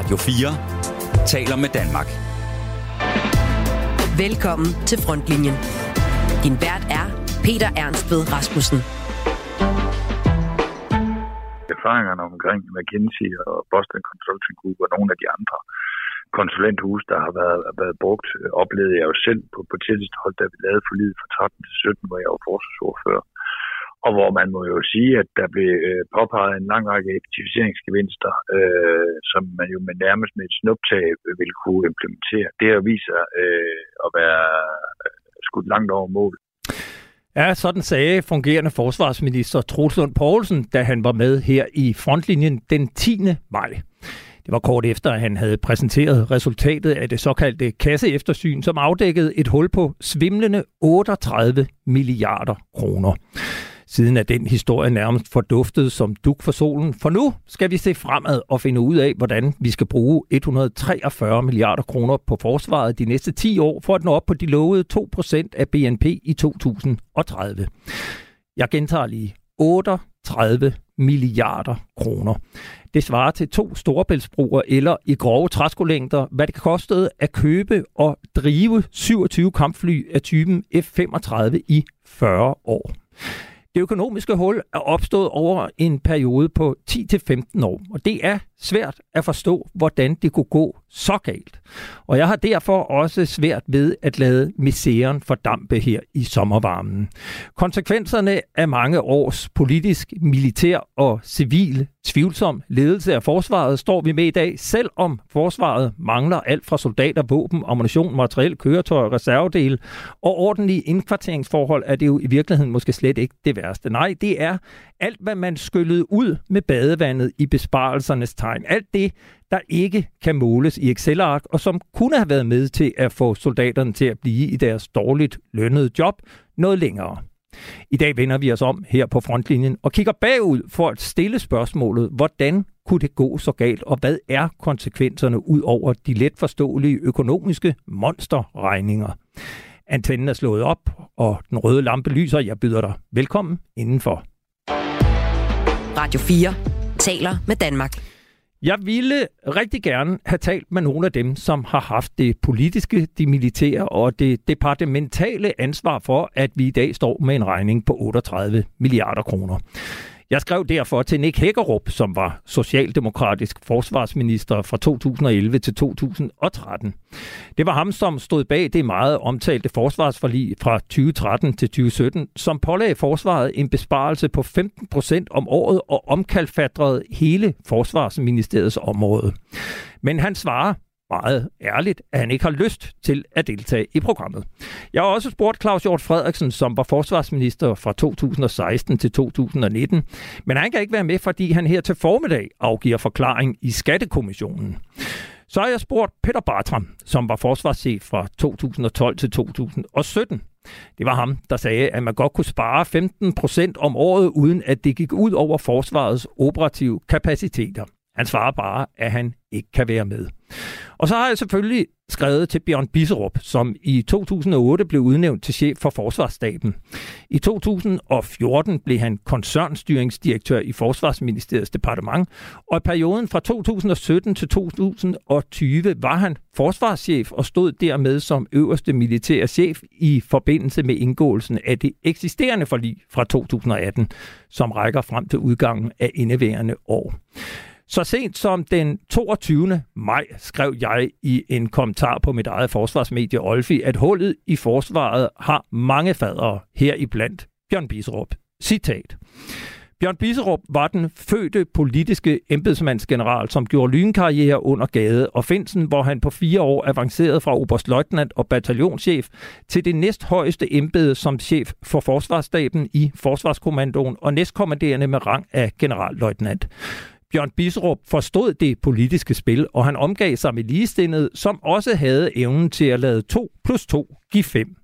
Radio 4 taler med Danmark. Velkommen til Frontlinjen. Din vært er Peter Ernst ved Rasmussen. Erfaringerne omkring McKinsey og Boston Consulting Group og nogle af de andre konsulenthus, der har været, været brugt, oplevede jeg jo selv på, på tætteste hold, da vi lavede forlidet fra 13 til 17, hvor jeg var forsvarsordfører og hvor man må jo sige, at der blev øh, påpeget en lang række effektiviseringsgevinster, øh, som man jo med nærmest med et snuptag øh, ville kunne implementere. Det har vist sig øh, at være øh, skudt langt over mål. Ja, sådan sagde fungerende forsvarsminister Troels Lund Poulsen, da han var med her i frontlinjen den 10. maj. Det var kort efter, at han havde præsenteret resultatet af det såkaldte kasseeftersyn, som afdækkede et hul på svimlende 38 milliarder kroner. Siden er den historie nærmest forduftet som duk for solen. For nu skal vi se fremad og finde ud af, hvordan vi skal bruge 143 milliarder kroner på forsvaret de næste 10 år, for at nå op på de lovede 2% af BNP i 2030. Jeg gentager lige. 38 milliarder kroner. Det svarer til to storebæltsbroer eller i grove træskolængder, hvad det kostede at købe og drive 27 kampfly af typen F-35 i 40 år. Det økonomiske hul er opstået over en periode på 10-15 år, og det er svært at forstå, hvordan det kunne gå så galt. Og jeg har derfor også svært ved at lade misæren fordampe her i sommervarmen. Konsekvenserne af mange års politisk, militær og civil tvivlsom ledelse af forsvaret står vi med i dag, selvom forsvaret mangler alt fra soldater, våben, ammunition, materiel, køretøj, reservedele og ordentlige indkvarteringsforhold, er det jo i virkeligheden måske slet ikke det værste. Nej, det er alt, hvad man skyllede ud med badevandet i besparelsernes tegn. Alt det, der ikke kan måles i Excel-ark, og som kunne have været med til at få soldaterne til at blive i deres dårligt lønnede job noget længere. I dag vender vi os om her på frontlinjen og kigger bagud for at stille spørgsmålet, hvordan kunne det gå så galt, og hvad er konsekvenserne ud over de let forståelige økonomiske monsterregninger? Antennen er slået op, og den røde lampe lyser. Jeg byder dig velkommen indenfor. Radio 4 taler med Danmark. Jeg ville rigtig gerne have talt med nogle af dem, som har haft det politiske, det militære og det departementale ansvar for, at vi i dag står med en regning på 38 milliarder kroner. Jeg skrev derfor til Nick Hækkerup, som var socialdemokratisk forsvarsminister fra 2011 til 2013. Det var ham, som stod bag det meget omtalte forsvarsforlig fra 2013 til 2017, som pålagde forsvaret en besparelse på 15 procent om året og omkalfatrede hele forsvarsministeriets område. Men han svarer, meget ærligt, at han ikke har lyst til at deltage i programmet. Jeg har også spurgt Claus Hjort Frederiksen, som var forsvarsminister fra 2016 til 2019, men han kan ikke være med, fordi han her til formiddag afgiver forklaring i Skattekommissionen. Så har jeg spurgt Peter Bartram, som var forsvarschef fra 2012 til 2017. Det var ham, der sagde, at man godt kunne spare 15 procent om året, uden at det gik ud over forsvarets operative kapaciteter. Han svarer bare, at han ikke kan være med. Og så har jeg selvfølgelig skrevet til Bjørn Bisserup, som i 2008 blev udnævnt til chef for Forsvarsstaben. I 2014 blev han koncernstyringsdirektør i Forsvarsministeriets departement, og i perioden fra 2017 til 2020 var han forsvarschef og stod dermed som øverste militære chef i forbindelse med indgåelsen af det eksisterende forlig fra 2018, som rækker frem til udgangen af indeværende år. Så sent som den 22. maj skrev jeg i en kommentar på mit eget forsvarsmedie Olfi, at hullet i forsvaret har mange fadere her i blandt Bjørn Biserup. Citat. Bjørn Biserup var den fødte politiske embedsmandsgeneral, som gjorde lynkarriere under Gade og Finsen, hvor han på fire år avancerede fra oberstløjtnant og bataljonschef til det næsthøjeste embede som chef for Forsvarsstaben i Forsvarskommandoen og næstkommanderende med rang af generalløjtnant. Bjørn Bisrup forstod det politiske spil, og han omgav sig med ligestillet, som også havde evnen til at lade 2 plus 2 give 5.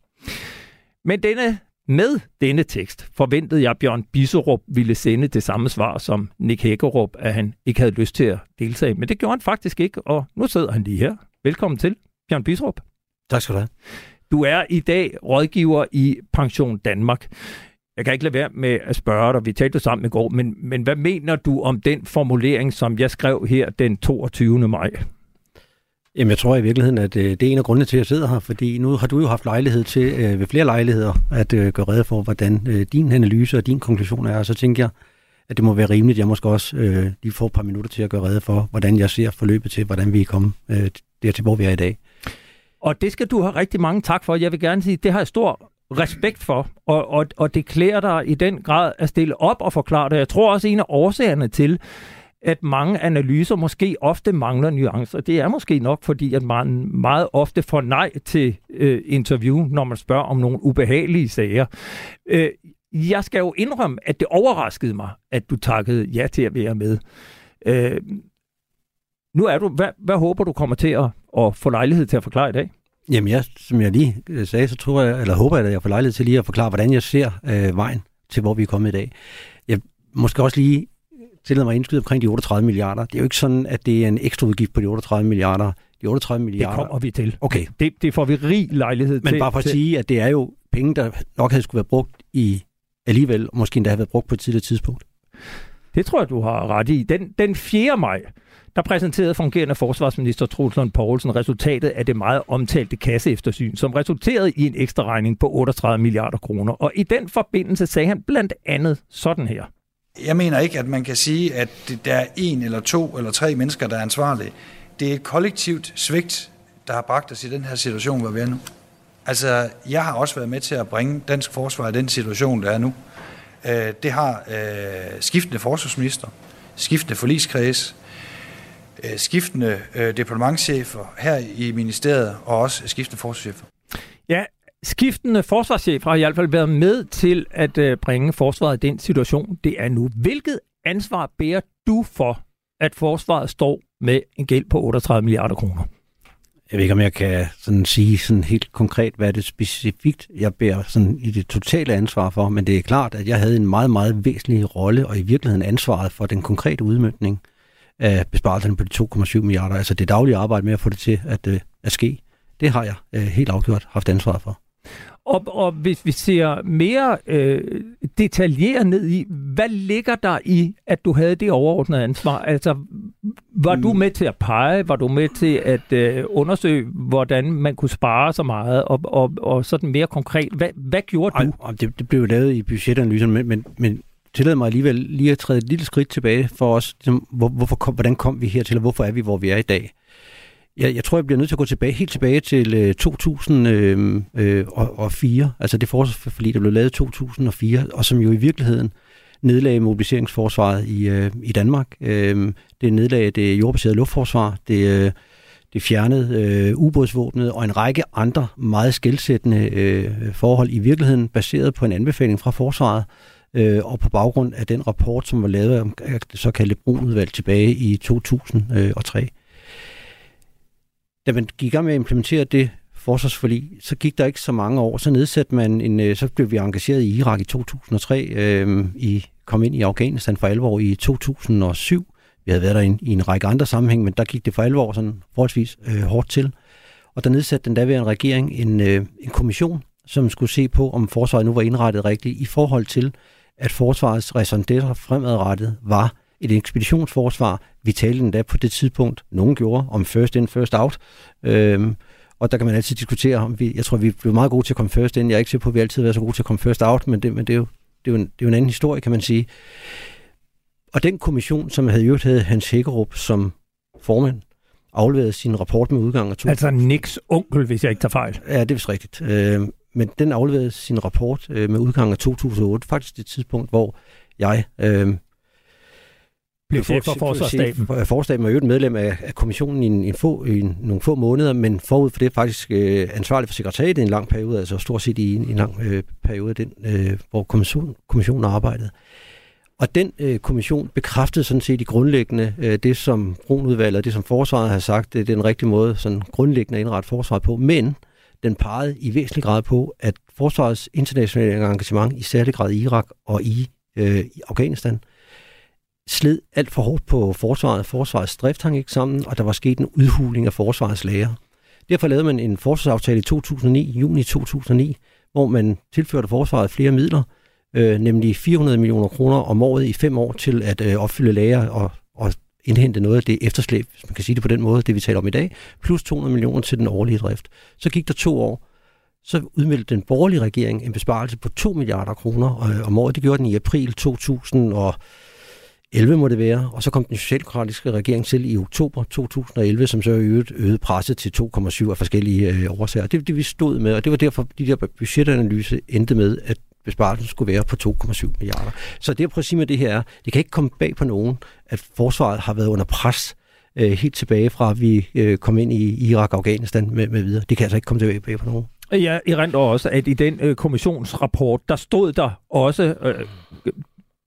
Men denne, med denne tekst forventede jeg, at Bjørn Bisserup ville sende det samme svar som Nick Hækkerup, at han ikke havde lyst til at deltage. Men det gjorde han faktisk ikke, og nu sidder han lige her. Velkommen til, Bjørn Bisserup. Tak skal du have. Du er i dag rådgiver i Pension Danmark. Jeg kan ikke lade være med at spørge dig, vi talte sammen i går, men, men hvad mener du om den formulering, som jeg skrev her den 22. maj? Jamen, jeg tror i virkeligheden, at øh, det er en af grundene til, at jeg sidder her, fordi nu har du jo haft lejlighed til øh, ved flere lejligheder at øh, gøre redde for, hvordan øh, din analyse og din konklusion er, og så tænker jeg, at det må være rimeligt, at jeg måske også øh, lige får et par minutter til at gøre redde for, hvordan jeg ser forløbet til, hvordan vi er kommet øh, dertil, hvor vi er i dag. Og det skal du have rigtig mange tak for. Jeg vil gerne sige, det har jeg stor respekt for, og, og, og det klæder dig i den grad at stille op og forklare det. Jeg tror også, en af årsagerne til, at mange analyser måske ofte mangler nuancer. Det er måske nok, fordi at man meget ofte får nej til øh, interview, når man spørger om nogle ubehagelige sager. Øh, jeg skal jo indrømme, at det overraskede mig, at du takkede ja til at være med. Øh, nu er du, hvad, hvad håber du kommer til at, at få lejlighed til at forklare i dag? Jamen, jeg, som jeg lige øh, sagde, så tror jeg, eller håber jeg, at jeg får lejlighed til lige at forklare, hvordan jeg ser øh, vejen til, hvor vi er kommet i dag. Jeg måske også lige tillade mig at indskyde omkring de 38 milliarder. Det er jo ikke sådan, at det er en ekstra udgift på de 38 milliarder. De 38 milliarder... Det kommer vi til. Okay. Det, det får vi rig lejlighed Men til. Men bare for at til. sige, at det er jo penge, der nok havde skulle være brugt i alligevel, og måske endda have været brugt på et tidligere tidspunkt. Det tror jeg, du har ret i. Den, den 4. maj, der præsenterede fungerende forsvarsminister Troels Lund Poulsen resultatet af det meget omtalte kasseeftersyn, som resulterede i en ekstra regning på 38 milliarder kroner. Og i den forbindelse sagde han blandt andet sådan her. Jeg mener ikke, at man kan sige, at der er en eller to eller tre mennesker, der er ansvarlige. Det er et kollektivt svigt, der har bragt os i den her situation, hvor vi er nu. Altså, jeg har også været med til at bringe dansk forsvar i den situation, der er nu. Øh, det har øh, skiftende forsvarsminister, skiftende forligskreds, øh, skiftende øh, departementchefer her i ministeriet og også skiftende forsvarschefer. Ja, skiftende forsvarschefer har i hvert fald været med til at øh, bringe forsvaret i den situation, det er nu. Hvilket ansvar bærer du for, at forsvaret står med en gæld på 38 milliarder kroner? Jeg ved ikke, om jeg kan sådan sige sådan helt konkret, hvad det specifikt, jeg bærer sådan i det totale ansvar for, men det er klart, at jeg havde en meget, meget væsentlig rolle, og i virkeligheden ansvaret for den konkrete udmyndning af besparelserne på de 2,7 milliarder, altså det daglige arbejde med at få det til at, øh, at ske. Det har jeg øh, helt afgjort haft ansvaret for. Og, og hvis vi ser mere øh, detaljeret ned i, hvad ligger der i, at du havde det overordnede ansvar? Altså, var mm. du med til at pege? Var du med til at øh, undersøge, hvordan man kunne spare så meget? Og, og, og sådan mere konkret, hvad, hvad gjorde du? Ej, det, det blev lavet i budgetanalysen, men, men, men tillad mig alligevel lige at træde et lille skridt tilbage for os. Ligesom, hvor, hvorfor kom, hvordan kom vi hertil, og hvorfor er vi, hvor vi er i dag? Jeg, jeg tror, jeg bliver nødt til at gå tilbage, helt tilbage til øh, 2004, øh, øh altså det forsvarsforlig, der blev lavet i 2004, og som jo i virkeligheden nedlagde mobiliseringsforsvaret i, øh, i Danmark. Øh, det nedlagde det jordbaserede luftforsvar, det, øh, det fjernede øh, ubådsvåbnet og en række andre meget skældsættende øh, forhold i virkeligheden baseret på en anbefaling fra forsvaret, øh, og på baggrund af den rapport, som var lavet af øh, det såkaldte Brunudvalg tilbage i 2003 da man gik i gang med at implementere det forsvarsforlig, så gik der ikke så mange år. Så nedsatte man en, øh, så blev vi engageret i Irak i 2003, øh, i, kom ind i Afghanistan for alvor i 2007. Vi havde været der i, i en række andre sammenhæng, men der gik det for alvor sådan forholdsvis øh, hårdt til. Og der nedsatte den daværende regering en, øh, en kommission, som skulle se på, om forsvaret nu var indrettet rigtigt i forhold til, at forsvarets resondetter fremadrettet var et ekspeditionsforsvar. Vi talte endda på det tidspunkt, nogen gjorde, om first in, first out. Øhm, og der kan man altid diskutere, om vi, jeg tror, vi blev meget gode til at komme first in. Jeg er ikke sikker på, at vi altid har været så gode til at komme first out, men det, men det, er, jo, det, er, jo en, det er jo en anden historie, kan man sige. Og den kommission, som havde jo havde Hans Hækkerup som formand, afleverede sin rapport med udgang af to. Altså Nix onkel, hvis jeg ikke tager fejl. Ja, det er vist rigtigt. Øh, men den afleverede sin rapport øh, med udgang af 2008, faktisk det tidspunkt, hvor jeg øh, blev chef for forsvarsstaben. Forsvarsstaben var jo et medlem af, af kommissionen i, en, en få, i en, nogle få måneder, men forud for det faktisk øh, ansvarlig for sekretariatet i en lang periode, altså stort set i en, en lang øh, periode, den, øh, hvor kommission, kommissionen arbejdede. Og den øh, kommission bekræftede sådan set i grundlæggende øh, det, som Brunudvalget og det, som forsvaret har sagt, det er den rigtige måde sådan grundlæggende at indrette forsvaret på, men den pegede i væsentlig grad på, at forsvarets internationale engagement, i særlig grad i Irak og i, øh, i Afghanistan, øh, sled alt for hårdt på forsvaret. Forsvarets drift hang ikke sammen, og der var sket en udhuling af forsvarets lager. Derfor lavede man en forsvarsaftale i 2009, juni 2009, hvor man tilførte forsvaret flere midler, øh, nemlig 400 millioner kroner om året i fem år til at øh, opfylde lager og, og indhente noget af det efterslæb, hvis man kan sige det på den måde, det vi taler om i dag, plus 200 millioner til den årlige drift. Så gik der to år, så udmeldte den borgerlige regering en besparelse på 2 milliarder kroner øh, om året. Det gjorde den i april 2000 og 11 må det være, og så kom den socialdemokratiske regering til i oktober 2011, som så øgede, øgede presset til 2,7 af forskellige øh, årsager. Det var det, vi stod med, og det var derfor, de der budgetanalyse endte med, at besparelsen skulle være på 2,7 milliarder. Så det, jeg prøver at sige med det her er, det kan ikke komme bag på nogen, at forsvaret har været under pres øh, helt tilbage fra, at vi øh, kom ind i Irak og Afghanistan med, med videre. Det kan altså ikke komme tilbage bag på nogen. Jeg erindrer også, at i den øh, kommissionsrapport, der stod der også, øh,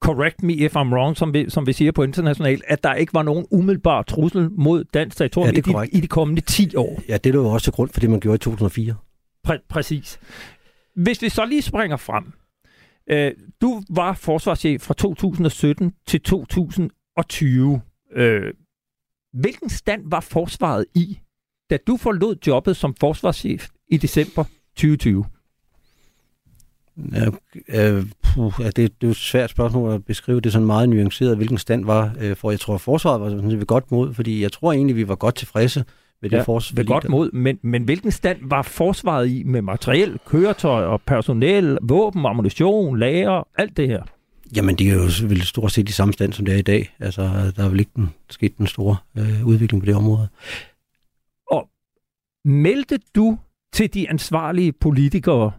correct me if I'm wrong, som vi, som vi siger på internationalt, at der ikke var nogen umiddelbar trussel mod dansk territorium ja, i, de, i de kommende 10 år. Ja, det er jo også til grund for det, man gjorde i 2004. Præ- præcis. Hvis vi så lige springer frem. Øh, du var forsvarschef fra 2017 til 2020. Øh, hvilken stand var forsvaret i, da du forlod jobbet som forsvarschef i december 2020? Øh, puh, det, det er jo et svært spørgsmål at beskrive det sådan meget nuanceret, hvilken stand var, øh, for jeg tror, at forsvaret var sådan ved godt mod, fordi jeg tror egentlig, vi var godt tilfredse med det ja, forsvar. Ved godt mod, men, men hvilken stand var forsvaret i med materiel, køretøj og personel, våben, ammunition, lager, alt det her? Jamen, det er jo vel stort set i samme stand, som det er i dag. Altså, der er vel ikke den, sket den store øh, udvikling på det område. Og meldte du til de ansvarlige politikere,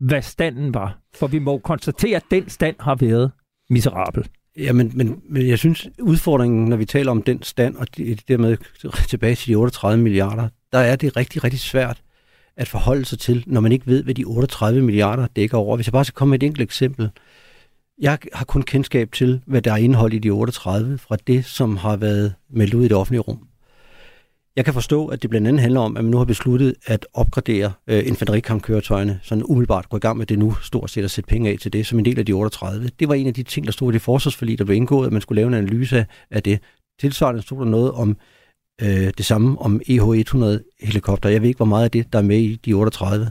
hvad standen var? For vi må konstatere, at den stand har været miserabel. Ja, men, men, men jeg synes, udfordringen, når vi taler om den stand, og det, dermed tilbage til de 38 milliarder, der er det rigtig, rigtig svært at forholde sig til, når man ikke ved, hvad de 38 milliarder dækker over. Hvis jeg bare skal komme med et enkelt eksempel. Jeg har kun kendskab til, hvad der er indhold i de 38 fra det, som har været meldt ud i det offentlige rum. Jeg kan forstå, at det blandt andet handler om, at man nu har besluttet at opgradere øh, infanterikampkøretøjerne, sådan umiddelbart gå i gang med det nu, stort set at sætte penge af til det, som en del af de 38. Det var en af de ting, der stod i det forsvarsforlig, der blev indgået, at man skulle lave en analyse af det. Tilsvarende stod der noget om øh, det samme om EH-100 helikopter. Jeg ved ikke, hvor meget af det, der er med i de 38.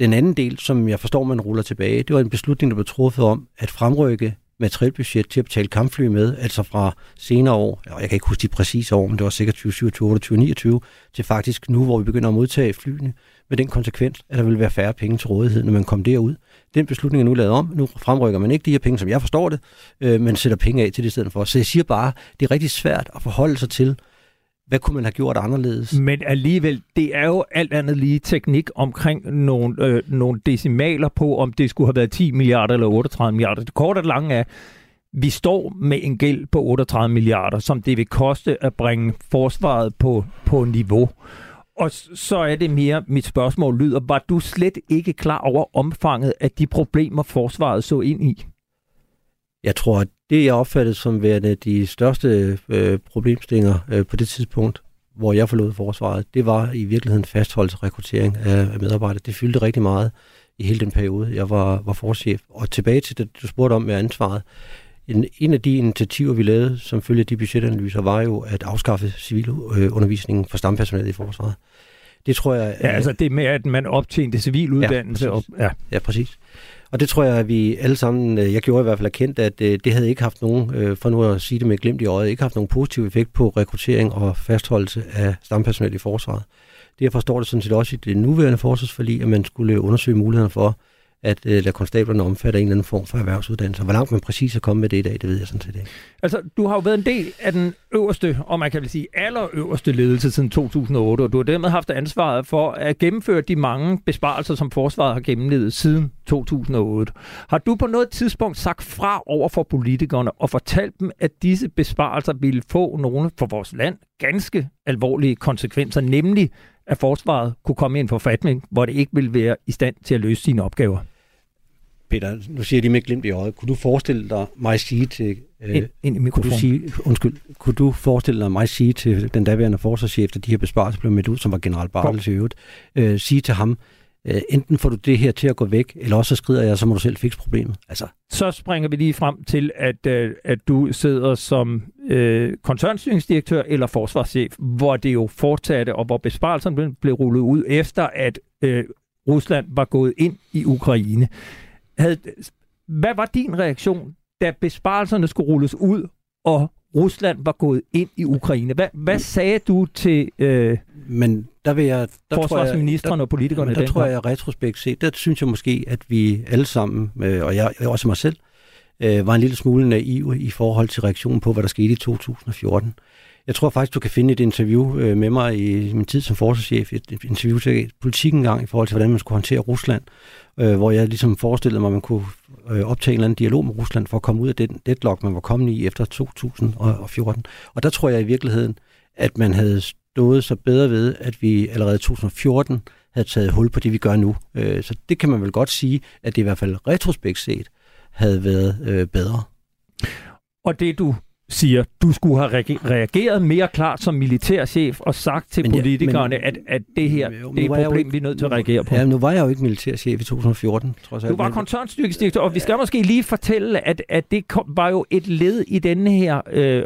Den anden del, som jeg forstår, man ruller tilbage, det var en beslutning, der blev truffet om at fremrykke materielbudget til at betale kampfly med, altså fra senere år, og jeg kan ikke huske de præcise år, men det var sikkert 2027, 28, 29, til faktisk nu, hvor vi begynder at modtage flyene, med den konsekvens, at der vil være færre penge til rådighed, når man kommer derud. Den beslutning er nu lavet om. Nu fremrykker man ikke de her penge, som jeg forstår det, øh, men sætter penge af til det i stedet for. Så jeg siger bare, det er rigtig svært at forholde sig til, hvad kunne man have gjort anderledes? Men alligevel, det er jo alt andet lige teknik omkring nogle, øh, nogle decimaler på, om det skulle have været 10 milliarder eller 38 milliarder. Det korte og lange er, vi står med en gæld på 38 milliarder, som det vil koste at bringe forsvaret på, på niveau. Og så er det mere, mit spørgsmål lyder, var du slet ikke klar over omfanget af de problemer, forsvaret så ind i? Jeg tror, at det, jeg opfattede som værende de største øh, problemstillinger øh, på det tidspunkt, hvor jeg forlod forsvaret, det var i virkeligheden fastholdelse og rekruttering af, af medarbejdere. Det fyldte rigtig meget i hele den periode, jeg var, var forchef. Og tilbage til det, du spurgte om med ansvaret. En, en af de initiativer, vi lavede, som følge de budgetanalyser, var jo at afskaffe civilundervisningen for stampersonalet i forsvaret. Det tror jeg... Ja, altså det med, at man optjente civiluddannelse. Ja, og, ja. ja, præcis. Og det tror jeg, at vi alle sammen, øh, jeg gjorde i hvert fald erkendt, at øh, det havde ikke haft nogen, øh, for nu at sige det med glimt i øjet, ikke haft nogen positiv effekt på rekruttering og fastholdelse af stampersonel i forsvaret. Det jeg forstår det sådan set også i det nuværende forsvarsforlig, at man skulle undersøge mulighederne for, at øh, lade konstablerne omfatte en eller anden form for erhvervsuddannelse. Hvor langt man præcis er kommet med det i dag, det ved jeg sådan set ikke. Altså, du har jo været en del af den øverste, og man kan vel sige allerøverste ledelse siden 2008, og du har dermed haft ansvaret for at gennemføre de mange besparelser, som forsvaret har gennemlevet siden 2008. Har du på noget tidspunkt sagt fra over for politikerne og fortalt dem, at disse besparelser ville få nogle for vores land ganske alvorlige konsekvenser, nemlig at forsvaret kunne komme i en forfatning, hvor det ikke ville være i stand til at løse sine opgaver? Peter, nu siger jeg lige med glimt i øjet. Kunne du forestille dig mig sige til... Øh, ind, ind i kunne du sige, undskyld, kunne du forestille dig mig sige til den daværende forsvarschef, da de her besparelser blev med ud, som var general Bartels i øvrigt, øh, sige til ham, øh, enten får du det her til at gå væk, eller også så skrider jeg, så må du selv fikse problemet. Altså. Så springer vi lige frem til, at, øh, at du sidder som øh, koncernstyringsdirektør eller forsvarschef, hvor det jo fortsatte, og hvor besparelserne blev rullet ud efter, at øh, Rusland var gået ind i Ukraine. Havde, hvad var din reaktion, da besparelserne skulle rulles ud, og Rusland var gået ind i Ukraine? Hvad, hvad sagde du til øh, Men der vil jeg... Der forsvarsministeren og politikerne der, der den tror jeg, retrospekt set, der synes jeg måske, at vi alle sammen, øh, og jeg også mig selv, øh, var en lille smule naive i forhold til reaktionen på, hvad der skete i 2014. Jeg tror faktisk, du kan finde et interview øh, med mig i min tid som forsvarschef, et, et interview til politikken engang i forhold til, hvordan man skulle håndtere Rusland, øh, hvor jeg ligesom forestillede mig, at man kunne øh, optage en eller anden dialog med Rusland for at komme ud af den deadlock, man var kommet i efter 2014. Og der tror jeg i virkeligheden, at man havde stået så bedre ved, at vi allerede i 2014 havde taget hul på det, vi gør nu. Øh, så det kan man vel godt sige, at det i hvert fald retrospekt set havde været øh, bedre. Og det du siger, du skulle have reage- reageret mere klart som militærchef og sagt til Men ja, politikerne, men- at, at det her Jo, det er et problem, ikke- vi er nødt til at reagere på. Ja, nu var jeg jo ikke militærchef i 2014, trods alt. Du var koncernstyrkesdirektør, og vi skal måske lige fortælle, at, at det kom, var jo et led i denne her øh,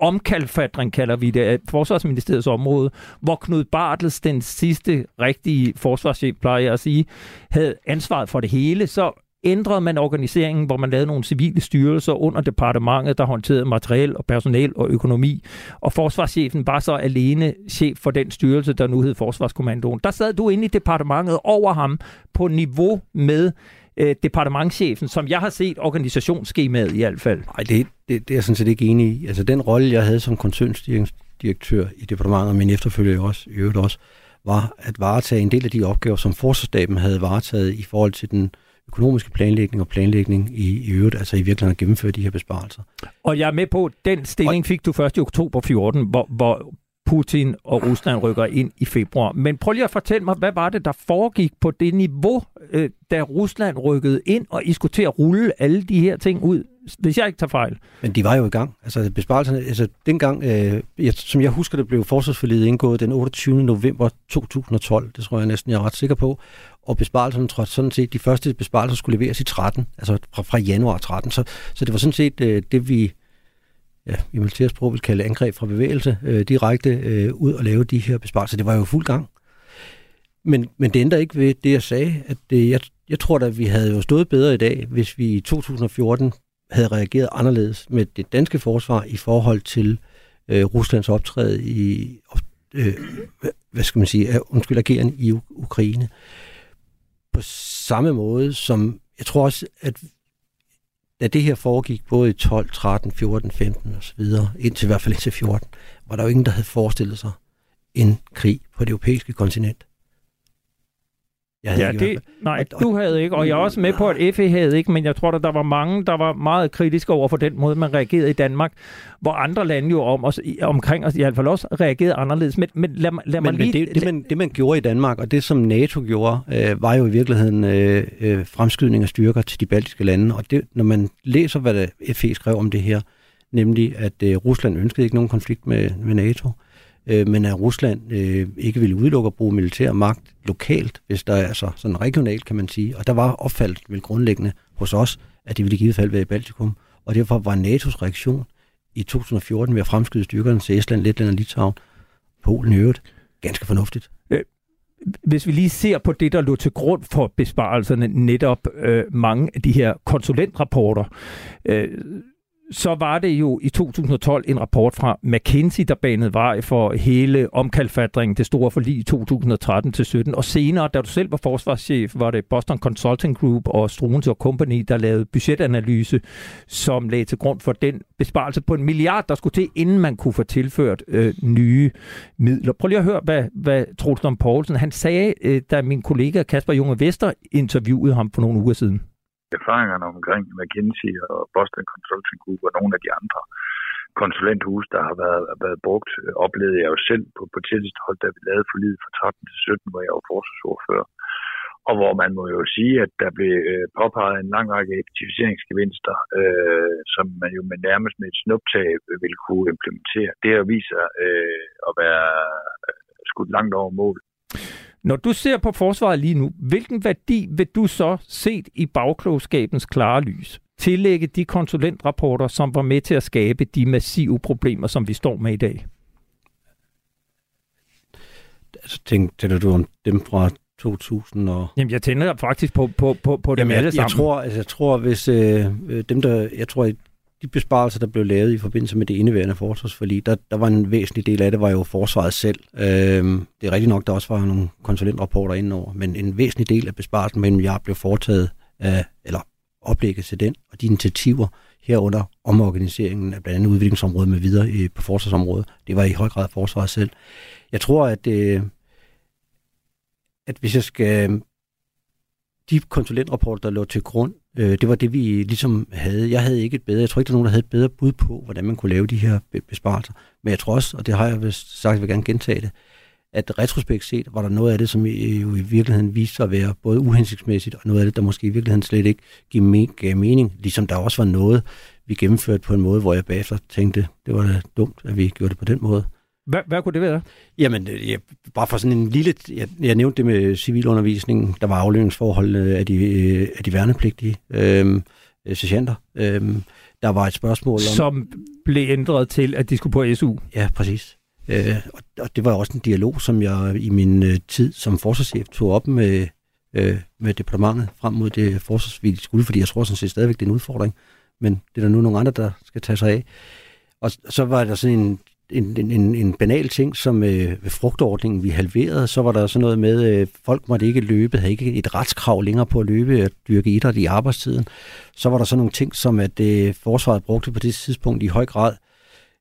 omkalfatring, kalder vi det, af Forsvarsministeriets område, hvor Knud Bartels, den sidste rigtige forsvarschef, plejer jeg at sige, havde ansvaret for det hele. Så ændrede man organiseringen, hvor man lavede nogle civile styrelser under departementet, der håndterede materiel og personel og økonomi. Og forsvarschefen var så alene chef for den styrelse, der nu hed Forsvarskommandoen. Der sad du inde i departementet over ham på niveau med øh, departementchefen, som jeg har set organisationsskemaet i hvert fald. Nej, det, det, det er jeg sådan set ikke enig i. Altså den rolle, jeg havde som koncernstyringsdirektør i departementet, og min efterfølger også, i øvrigt også, var at varetage en del af de opgaver, som forsvarsstaben havde varetaget i forhold til den økonomiske planlægning og planlægning i, i øvrigt, altså i virkeligheden at gennemføre de her besparelser. Og jeg er med på, at den stilling fik du først i oktober 14, hvor, hvor Putin og Rusland rykker ind i februar. Men prøv lige at fortælle mig, hvad var det, der foregik på det niveau, øh, da Rusland rykkede ind, og I skulle til at rulle alle de her ting ud, hvis jeg ikke tager fejl? Men de var jo i gang. Altså besparelserne, altså dengang, øh, jeg, som jeg husker, det blev forsvarsforliget indgået den 28. november 2012. Det tror jeg næsten, jeg er ret sikker på. Og besparelserne trådte sådan set, de første besparelser skulle leveres i 13, altså fra, fra januar 13. Så, så det var sådan set øh, det, vi ja, i militærsprog vil kalde angreb fra bevægelse, øh, direkte øh, ud og lave de her besparelser. Det var jo fuld gang. Men, men det ændrer ikke ved det, jeg sagde, at det, jeg, jeg tror da, vi havde jo stået bedre i dag, hvis vi i 2014 havde reageret anderledes med det danske forsvar i forhold til øh, Ruslands optræden i, øh, hvad- skal man sige, undskyld, ageren i Ukraine. Ukraine. På samme måde som, jeg tror også, at da det her foregik både i 12, 13, 14, 15 og så videre, indtil i hvert fald indtil 14, var der jo ingen, der havde forestillet sig en krig på det europæiske kontinent. Jeg havde Ja, ikke det, nej, Og- du havde ikke, og jeg er også med på, at FE havde ikke, men jeg tror, at der var mange, der var meget kritiske over for den måde, man reagerede i Danmark, hvor andre lande jo om os, omkring os i hvert fald også reagerede anderledes. Men, men lad, mig- lad mig Men, lige... men det, det, man, det, man gjorde i Danmark, og det som NATO gjorde, øh, var jo i virkeligheden øh, øh, fremskydning af styrker til de baltiske lande. Og det, når man læser, hvad FE skrev om det her, nemlig at øh, Rusland ønskede ikke nogen konflikt med, med NATO, øh, Øh, men at Rusland øh, ikke ville udelukke at bruge militær magt lokalt, hvis der er altså sådan regionalt, kan man sige. Og der var opfaldet vel grundlæggende hos os, at det ville i givet fald være i Baltikum. Og derfor var NATO's reaktion i 2014 ved at fremskyde styrkerne til Estland, Letland og Litauen, Polen i øvrigt, ganske fornuftigt. Øh, hvis vi lige ser på det, der lå til grund for besparelserne, netop øh, mange af de her konsulentrapporter, øh, så var det jo i 2012 en rapport fra McKinsey, der banede vej for hele omkalfatringen, det store forlig i 2013 til 17. Og senere, da du selv var forsvarschef, var det Boston Consulting Group og Struens Company, der lavede budgetanalyse, som lagde til grund for den besparelse på en milliard, der skulle til, inden man kunne få tilført øh, nye midler. Prøv lige at høre, hvad, hvad Troels Poulsen, han sagde, øh, da min kollega Kasper Junge Vester interviewede ham for nogle uger siden erfaringerne omkring McKinsey og Boston Consulting Group og nogle af de andre konsulenthuse, der har været, været brugt, oplevede jeg jo selv på, på tætteste hold, da vi lavede forlidet fra 13 til 17, hvor jeg var forsvarsordfører. Og hvor man må jo sige, at der blev øh, påpeget en lang række effektiviseringsgevinster, øh, som man jo med nærmest med et snuptag vil kunne implementere. Det har vist sig øh, at være øh, skudt langt over mål. Når du ser på forsvaret lige nu, hvilken værdi vil du så set i bagklogskabens klare lys tillægge de konsulentrapporter, som var med til at skabe de massive problemer, som vi står med i dag? Altså, tænk, tænker du om dem fra 2000 og... Jamen, jeg tænder faktisk på, på, på, på dem Jamen, alle jeg, sammen. jeg tror, altså, jeg tror, hvis øh, dem, der, jeg tror, de besparelser, der blev lavet i forbindelse med det indeværende forsvarsforlig, der, der var en væsentlig del af det, var jo forsvaret selv. Øhm, det er rigtigt nok, der også var nogle konsulentrapporter indenover, men en væsentlig del af besparelsen med en milliard blev foretaget øh, eller oplægget til den, og de initiativer herunder omorganiseringen af blandt andet udviklingsområdet med videre i, på forsvarsområdet, det var i høj grad forsvaret selv. Jeg tror, at, øh, at hvis jeg skal de konsulentrapporter, der lå til grund, øh, det var det, vi ligesom havde. Jeg havde ikke et bedre, jeg tror ikke, der er nogen, der havde et bedre bud på, hvordan man kunne lave de her besparelser. Men jeg tror også, og det har jeg vist sagt, jeg vil gerne gentage det, at retrospekt set var der noget af det, som jo i virkeligheden viste sig at være både uhensigtsmæssigt, og noget af det, der måske i virkeligheden slet ikke gav mening, ligesom der også var noget, vi gennemførte på en måde, hvor jeg bagefter tænkte, det var da dumt, at vi gjorde det på den måde. Hvad, hvad kunne det være? Jamen, øh, jeg, bare for sådan en lille... Jeg, jeg nævnte det med civilundervisningen. Der var aflønningsforhold af de, øh, af de værnepligtige øh, sergeanter. Øh, der var et spørgsmål om... Som blev ændret til, at de skulle på SU? Ja, præcis. Øh, og, og det var også en dialog, som jeg i min øh, tid som forsvarschef tog op med, øh, med departementet frem mod det forsvarsvilde skulle, fordi jeg tror sådan set stadigvæk, det er en udfordring. Men det er der nu nogle andre, der skal tage sig af. Og så var der sådan en en, en, en banal ting, som øh, ved frugtordningen vi halverede, så var der sådan noget med, øh, folk måtte ikke løbe, havde ikke et retskrav længere på at løbe og dyrke idræt i arbejdstiden. Så var der sådan nogle ting, som at øh, forsvaret brugte på det tidspunkt i høj grad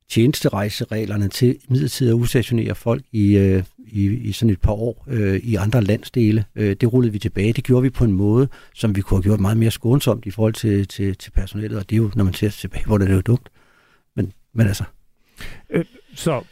tjenesterejsereglerne til midlertidigt at udstationere folk i, øh, i, i sådan et par år øh, i andre landsdele. Øh, det rullede vi tilbage. Det gjorde vi på en måde, som vi kunne have gjort meget mere skånsomt i forhold til, til, til personalet, og det er jo, når man ser tilbage, hvor det er jo dumt. Men, men altså, Øh, så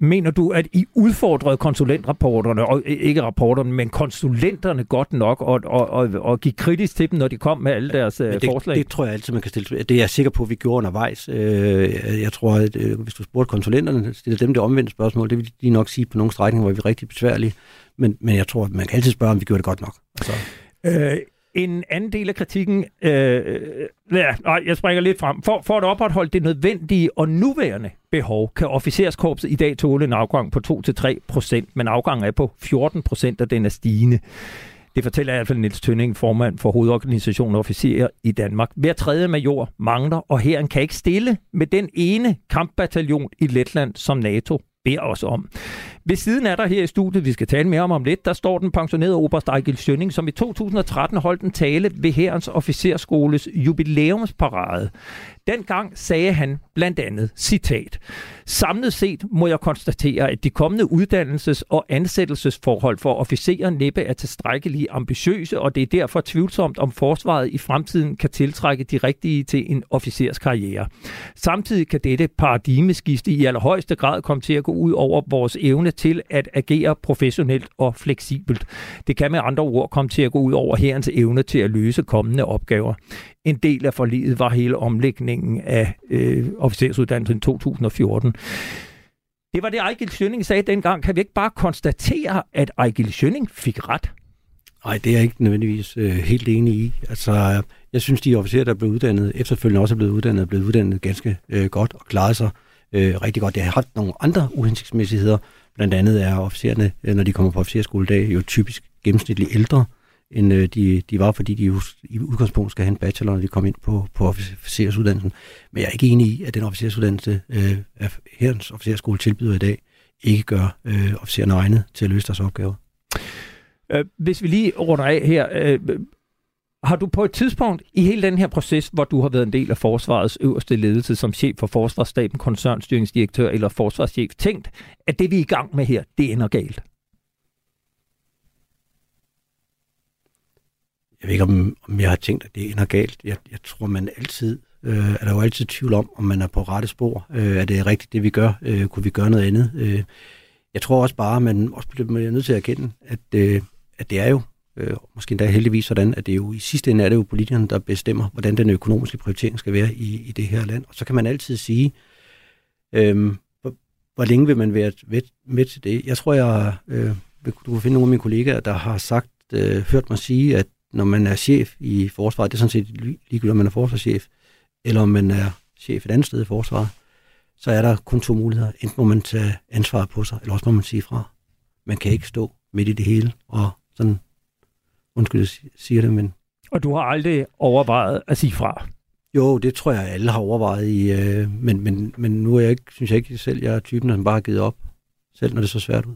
mener du, at I udfordrede konsulentrapporterne, og ikke rapporterne, men konsulenterne godt nok, og, og, og, og gik kritisk til dem, når de kom med alle deres men det, forslag? Det tror jeg altid, man kan stille. Det er jeg sikker på, at vi gjorde undervejs. Øh, jeg tror, at øh, hvis du spurgte konsulenterne, stiller dem det omvendte spørgsmål, det vil de nok sige på nogle strækninger, hvor vi er rigtig besværlige. Men, men jeg tror, at man kan altid spørge, om vi gjorde det godt nok. Altså. Øh, en anden del af kritikken, øh, øh, ja, nej, jeg springer lidt frem. For, for at opretholde det nødvendige og nuværende behov, kan officerskorpset i dag tåle en afgang på 2-3 procent, men afgangen er på 14 procent, og den er stigende. Det fortæller i hvert fald Niels Tønning, formand for hovedorganisationen officerer i Danmark. Hver tredje major mangler, og herren kan ikke stille med den ene kampbataljon i Letland, som NATO beder os om. Ved siden af der her i studiet, vi skal tale mere om om lidt, der står den pensionerede oberst Ejgil Sønning, som i 2013 holdt en tale ved Herrens Officerskoles jubilæumsparade. Dengang sagde han blandt andet, citat, Samlet set må jeg konstatere, at de kommende uddannelses- og ansættelsesforhold for officerer næppe er tilstrækkeligt ambitiøse, og det er derfor tvivlsomt, om forsvaret i fremtiden kan tiltrække de rigtige til en officerskarriere. Samtidig kan dette paradigmeskifte i allerhøjeste grad komme til at gå ud over vores evne til at agere professionelt og fleksibelt. Det kan med andre ord komme til at gå ud over herrens evne til at løse kommende opgaver. En del af forliget var hele omlægningen af øh, officersuddannelsen 2014. Det var det, Ejgil Schønning sagde dengang. Kan vi ikke bare konstatere, at Ejgil Schønning fik ret? Nej, det er jeg ikke nødvendigvis øh, helt enig i. Altså, jeg synes, de officerer, der er blevet uddannet, efterfølgende også er blevet uddannet, er blevet uddannet ganske øh, godt og klaret sig øh, øh, rigtig godt. Det har haft nogle andre uhensigtsmæssigheder. Blandt andet er officererne, øh, når de kommer på officerskoledag, jo typisk gennemsnitligt ældre, end øh, de, de var, fordi de jo i udgangspunkt skal have en bachelor, når de kommer ind på, på officersuddannelsen. Men jeg er ikke enig i, at den officersuddannelse, øh, af herrens officerskole tilbyder i dag, ikke gør øh, officererne egnet til at løse deres opgaver. Øh, hvis vi lige runder af her, øh, har du på et tidspunkt i hele den her proces, hvor du har været en del af forsvarets øverste ledelse som chef for forsvarsstaben, koncernstyringsdirektør eller forsvarschef, tænkt, at det vi er i gang med her, det ender galt? Jeg ved ikke, om, om jeg har tænkt, at det ender galt. Jeg, jeg tror, man altid øh, er der jo altid tvivl om, om man er på rette spor. Øh, er det rigtigt, det vi gør? Øh, kunne vi gøre noget andet? Øh, jeg tror også bare, at man også bliver nødt til at erkende, at, øh, at det er jo øh, måske endda heldigvis sådan, at det er jo i sidste ende er det jo politikerne, der bestemmer, hvordan den økonomiske prioritering skal være i, i det her land. Og så kan man altid sige, øh, hvor, hvor længe vil man være med, med til det? Jeg tror, jeg, øh, du kan finde nogle af mine kollegaer, der har sagt, øh, hørt mig sige, at når man er chef i forsvaret, det er sådan set ligegyldigt, om man er forsvarschef, eller om man er chef et andet sted i forsvaret, så er der kun to muligheder. Enten må man tage ansvaret på sig, eller også må man sige fra. Man kan ikke stå midt i det hele og Sådan, undskyld, jeg siger det, men... Og du har aldrig overvejet at sige fra? Jo, det tror jeg, alle har overvejet i, øh, men, men, men nu er jeg ikke, synes jeg ikke selv, jeg er typen, der bare har givet op, selv når det så svært ud.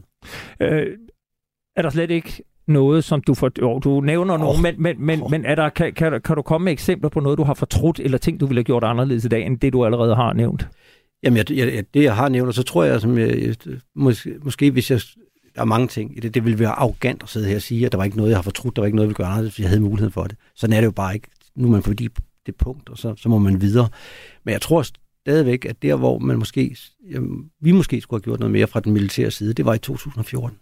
Øh, er der slet ikke noget, som du får... Jo, du nævner oh. noget, men, men, men, oh. men er der, kan, kan, kan du komme med eksempler på noget, du har fortrudt, eller ting, du ville have gjort anderledes i dag, end det, du allerede har nævnt? Jamen, jeg, jeg, det jeg har nævnt, og så tror jeg, som jeg, måske, måske hvis jeg... Der er mange ting i det. Det ville være arrogant at sidde her og sige, at der var ikke noget, jeg har fortrudt, der var ikke noget, jeg ville gøre anderledes, hvis jeg havde mulighed for det. Sådan er det jo bare ikke. Nu er man på det, det punkt, og så, så må man videre. Men jeg tror stadigvæk, at der, hvor man måske, jamen, vi måske skulle have gjort noget mere fra den militære side, det var i 2014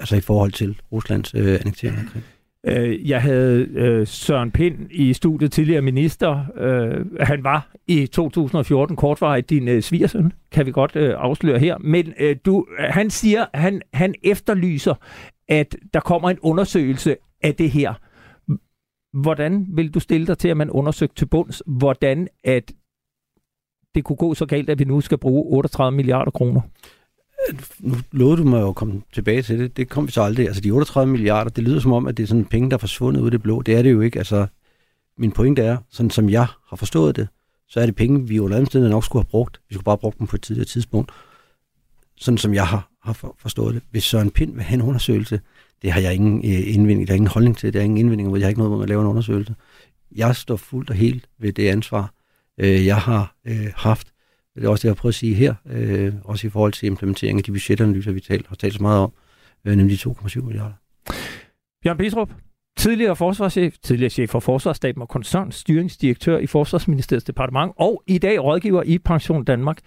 altså i forhold til Ruslands øh, annektering af Krim? Øh, jeg havde øh, Søren Pind i studiet, tidligere minister. Øh, han var i 2014 kortvarigt din øh, svigersøn, kan vi godt øh, afsløre her. Men øh, du, han siger, han, han efterlyser, at der kommer en undersøgelse af det her. Hvordan vil du stille dig til, at man undersøgte til bunds, hvordan at det kunne gå så galt, at vi nu skal bruge 38 milliarder kroner? Nu lovede du mig at komme tilbage til det. Det kom vi så aldrig. Altså de 38 milliarder, det lyder som om, at det er sådan penge, der er forsvundet ud af det blå. Det er det jo ikke. Altså, min pointe er, sådan som jeg har forstået det, så er det penge, vi under andet nok skulle have brugt. Vi skulle bare have brugt dem på et tidligere tidspunkt. Sådan som jeg har, har forstået det. Hvis Søren Pind vil have en undersøgelse, det har jeg ingen øh, indvending, der er ingen holdning til, det er ingen indvending, hvor jeg har ikke noget med at lave en undersøgelse. Jeg står fuldt og helt ved det ansvar, øh, jeg har øh, haft det er også det, jeg har prøvet at sige her, øh, også i forhold til implementering af de budgetanalyser, vi talt, har talt så meget om, øh, nemlig 2,7 milliarder. Bjørn Bistrup, tidligere forsvarschef, tidligere chef for Forsvarsstaben og koncernstyringsdirektør i Forsvarsministeriets departement, og i dag rådgiver i Pension Danmark.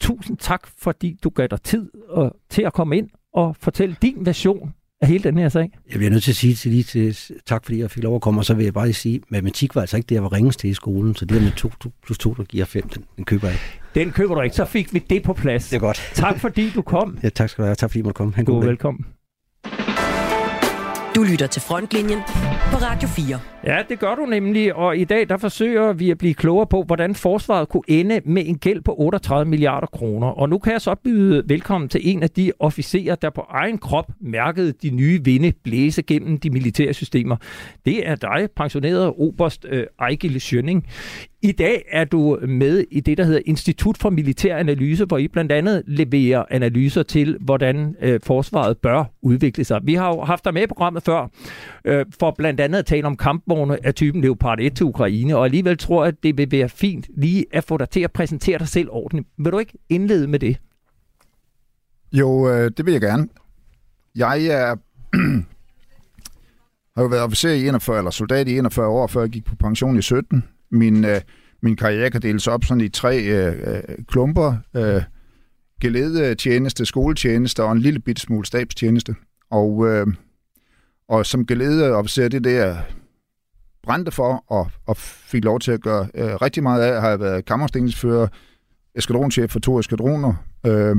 Tusind tak, fordi du gav dig tid og, til at komme ind og fortælle din version af hele den her sag? Jeg bliver nødt til at sige til lige til, tak, fordi jeg fik lov at komme, og så vil jeg bare lige sige, at matematik var altså ikke det, jeg var ringes til i skolen, så det med 2 plus 2, der giver 5, den, den køber jeg ikke. Den køber du ikke, så fik vi det på plads. Det er godt. Tak fordi du kom. Ja, tak skal du have. Tak fordi du måtte komme. Han god velkommen. Du lytter til Frontlinjen på Radio 4. Ja, det gør du nemlig, og i dag der forsøger vi at blive klogere på, hvordan forsvaret kunne ende med en gæld på 38 milliarder kroner. Og nu kan jeg så byde velkommen til en af de officerer, der på egen krop mærkede de nye vinde blæse gennem de militære systemer. Det er dig, pensioneret Oberst øh, Ejgil Schønning. I dag er du med i det, der hedder Institut for Militær Analyse, hvor I blandt andet leverer analyser til, hvordan øh, forsvaret bør udvikle sig. Vi har jo haft dig med i programmet før, øh, for blandt andet at tale om kampvogne af typen Leopard 1 til Ukraine, og alligevel tror jeg, at det vil være fint lige at få dig til at præsentere dig selv ordentligt. Vil du ikke indlede med det? Jo, øh, det vil jeg gerne. Jeg er har jo været officer i 41, eller soldat i 41 år, før jeg gik på pension i 17. Min, øh, min karriere kan deles op sådan i tre øh, øh klumper. Øh, geledetjeneste, skoletjeneste og en lille bit smule stabstjeneste. Og, øh, og som geledeofficer, det er det, jeg brændte for og, og fik lov til at gøre øh, rigtig meget af. Har jeg været kammerstillingsfører, eskadronchef for to eskadroner, øh,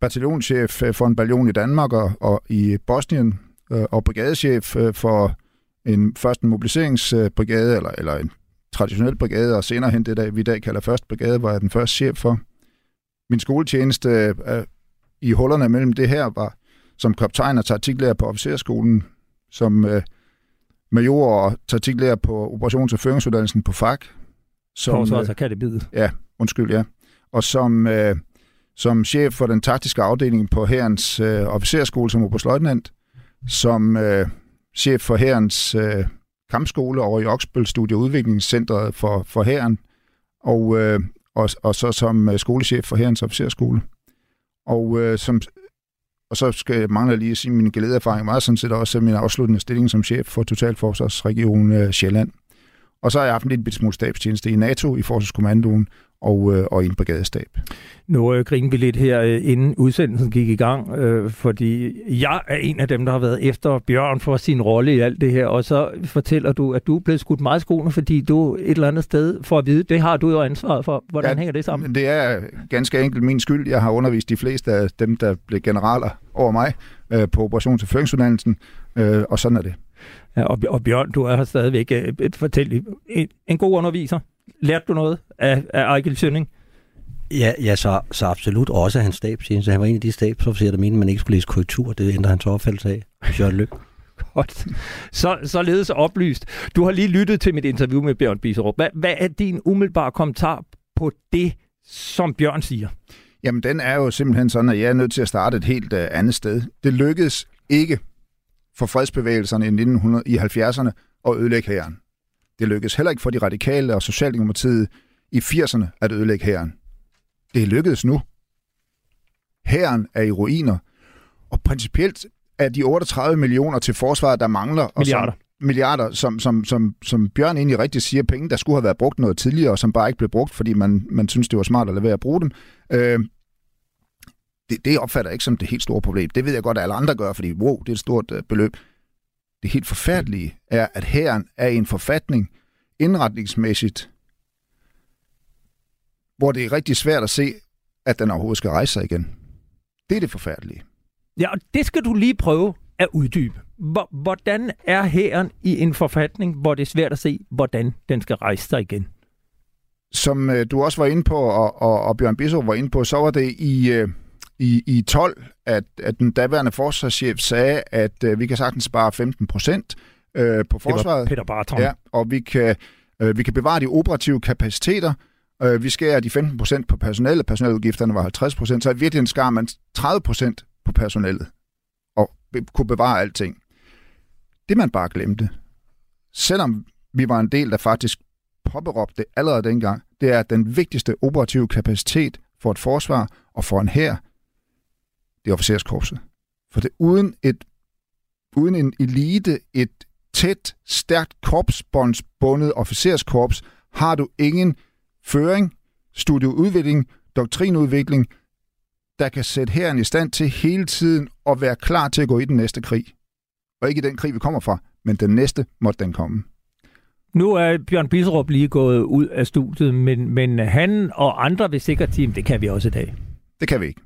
bataljonschef øh, for en baljon i Danmark og, og i Bosnien, øh, og brigadechef øh, for en først en mobiliseringsbrigade, eller, eller en traditionel brigade, og senere hen det, der vi i dag kalder første brigade, var jeg den første chef for. Min skoletjeneste øh, i hullerne mellem det her var som kaptajn og taktiklærer på officerskolen, som øh, major og taktiklærer på operations- og føringsuddannelsen på FAK. Som, Forsvarsakademiet. Øh, ja, undskyld, ja. Og som, øh, som chef for den taktiske afdeling på herrens øh, officerskole som oberstløjtnant, som øh, chef for herrens øh, kampskole over i Oksbøl Studie- og Udviklingscentret for, for herren, og, øh, og, og så som øh, skolechef for herrens officerskole. Og, øh, som, og så skal jeg mangler lige at sige, at min glædeerfaring var sådan set også min afsluttende stilling som chef for Totalforsvarsregion øh, Sjælland. Og så har jeg haft en lille smule stabstjeneste i NATO i Forsvarskommandoen, og, øh, og en brigadestab. Nu øh, griner vi lidt her, øh, inden udsendelsen gik i gang, øh, fordi jeg er en af dem, der har været efter Bjørn for sin rolle i alt det her, og så fortæller du, at du er blevet skudt meget skoene, fordi du et eller andet sted får at vide, det har du jo ansvaret for. Hvordan ja, hænger det sammen? Det er ganske enkelt min skyld. Jeg har undervist de fleste af dem, der blev generaler over mig øh, på operations- og føringsuddannelsen, øh, og sådan er det. Ja, og, og Bjørn, du er her stadigvæk et, fortæl, en, en god underviser. Lærte du noget af, af Ejgil Sønning? Ja, ja så, så absolut også hans stabstjeneste. Han var en af de stabsofficerer, der mente, at man ikke skulle læse korrektur. Det ændrer hans opfattelse af. Jørgen Lyk. Godt. Så, således oplyst. Du har lige lyttet til mit interview med Bjørn Biserup. Hvad, hvad er din umiddelbare kommentar på det, som Bjørn siger? Jamen, den er jo simpelthen sådan, at jeg er nødt til at starte et helt uh, andet sted. Det lykkedes ikke for fredsbevægelserne i, 1900, i 70'erne at ødelægge hæren. Det lykkedes heller ikke for de radikale og Socialdemokratiet i 80'erne at ødelægge hæren. Det lykkedes nu. Hæren er i ruiner, og principielt er de 38 millioner til forsvaret, der mangler, og Milliarder. Som, milliarder, som, som, som, som Bjørn egentlig rigtig siger, penge, der skulle have været brugt noget tidligere, og som bare ikke blev brugt, fordi man, man synes, det var smart at lade være at bruge dem. Øh, det, det opfatter jeg ikke som det helt store problem. Det ved jeg godt, at alle andre gør, fordi wow, det er et stort øh, beløb. Det helt forfærdelige er, at hæren er i en forfatning indretningsmæssigt, hvor det er rigtig svært at se, at den overhovedet skal rejse sig igen. Det er det forfærdelige. Ja, og det skal du lige prøve at uddybe. Hvordan er hæren i en forfatning, hvor det er svært at se, hvordan den skal rejse sig igen? Som øh, du også var inde på, og, og, og Bjørn Bissow var inde på, så var det i, øh, i, i 12, at, at den daværende forsvarschef sagde, at øh, vi kan sagtens spare 15 procent øh, på forsvaret. Peter Barton. Ja, og vi kan, øh, vi kan bevare de operative kapaciteter. Øh, vi skærer de 15 procent på personellet. Personeludgifterne var 50 procent, så i virkeligheden skar man 30 procent på personellet og be- kunne bevare alting. Det man bare glemte, selvom vi var en del, der faktisk påberåbte det allerede dengang, det er, at den vigtigste operative kapacitet for et forsvar og for en hær, det er officerskorpset. For det uden, et, uden en elite, et tæt, stærkt korpsbåndsbundet officerskorps, har du ingen føring, studieudvikling, doktrinudvikling, der kan sætte herren i stand til hele tiden at være klar til at gå i den næste krig. Og ikke i den krig, vi kommer fra, men den næste måtte den komme. Nu er Bjørn Biserup lige gået ud af studiet, men, men han og andre vil sikkert sige, det kan vi også i dag. Det kan vi ikke.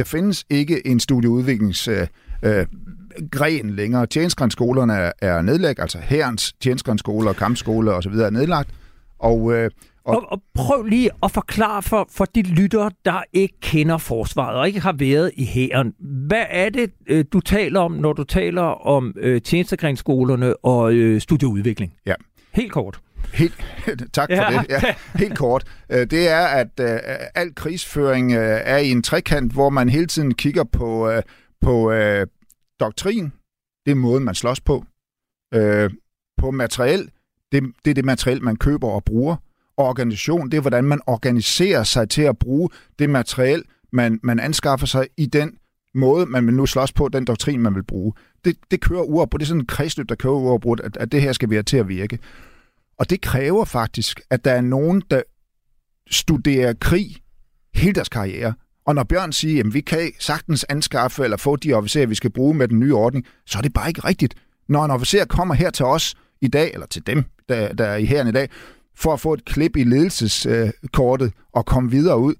Der findes ikke en studieudviklingsgren øh, øh, længere. Tjenestegrensskolerne er, er nedlagt, altså herrens tjenestegrenskoler, kampskoler osv. er nedlagt. Og, øh, og, og, og prøv lige at forklare for, for de lyttere, der ikke kender forsvaret og ikke har været i hæren. Hvad er det, øh, du taler om, når du taler om øh, tjenestegrensskolerne og øh, studieudvikling? Ja. Helt kort. Helt, tak for ja. det. Ja, helt kort. Det er, at uh, al krigsføring uh, er i en trekant, hvor man hele tiden kigger på, på doktrin. Det er måden, man slås på. På materiel. Det, det er det materiel, man køber og bruger. Og organisation, det er, hvordan man organiserer sig til at bruge det materiel, man, man anskaffer sig i den måde, man vil nu slås på, den doktrin, man vil bruge. Det, det kører uafbrudt. Det er sådan en kredsløb, der kører uafbrudt, at, at det her skal være til at virke. Og det kræver faktisk, at der er nogen, der studerer krig hele deres karriere. Og når Bjørn siger, at vi kan sagtens anskaffe eller få de officerer, vi skal bruge med den nye ordning, så er det bare ikke rigtigt. Når en officer kommer her til os i dag, eller til dem, der, der er i herren i dag, for at få et klip i ledelseskortet øh, og komme videre ud,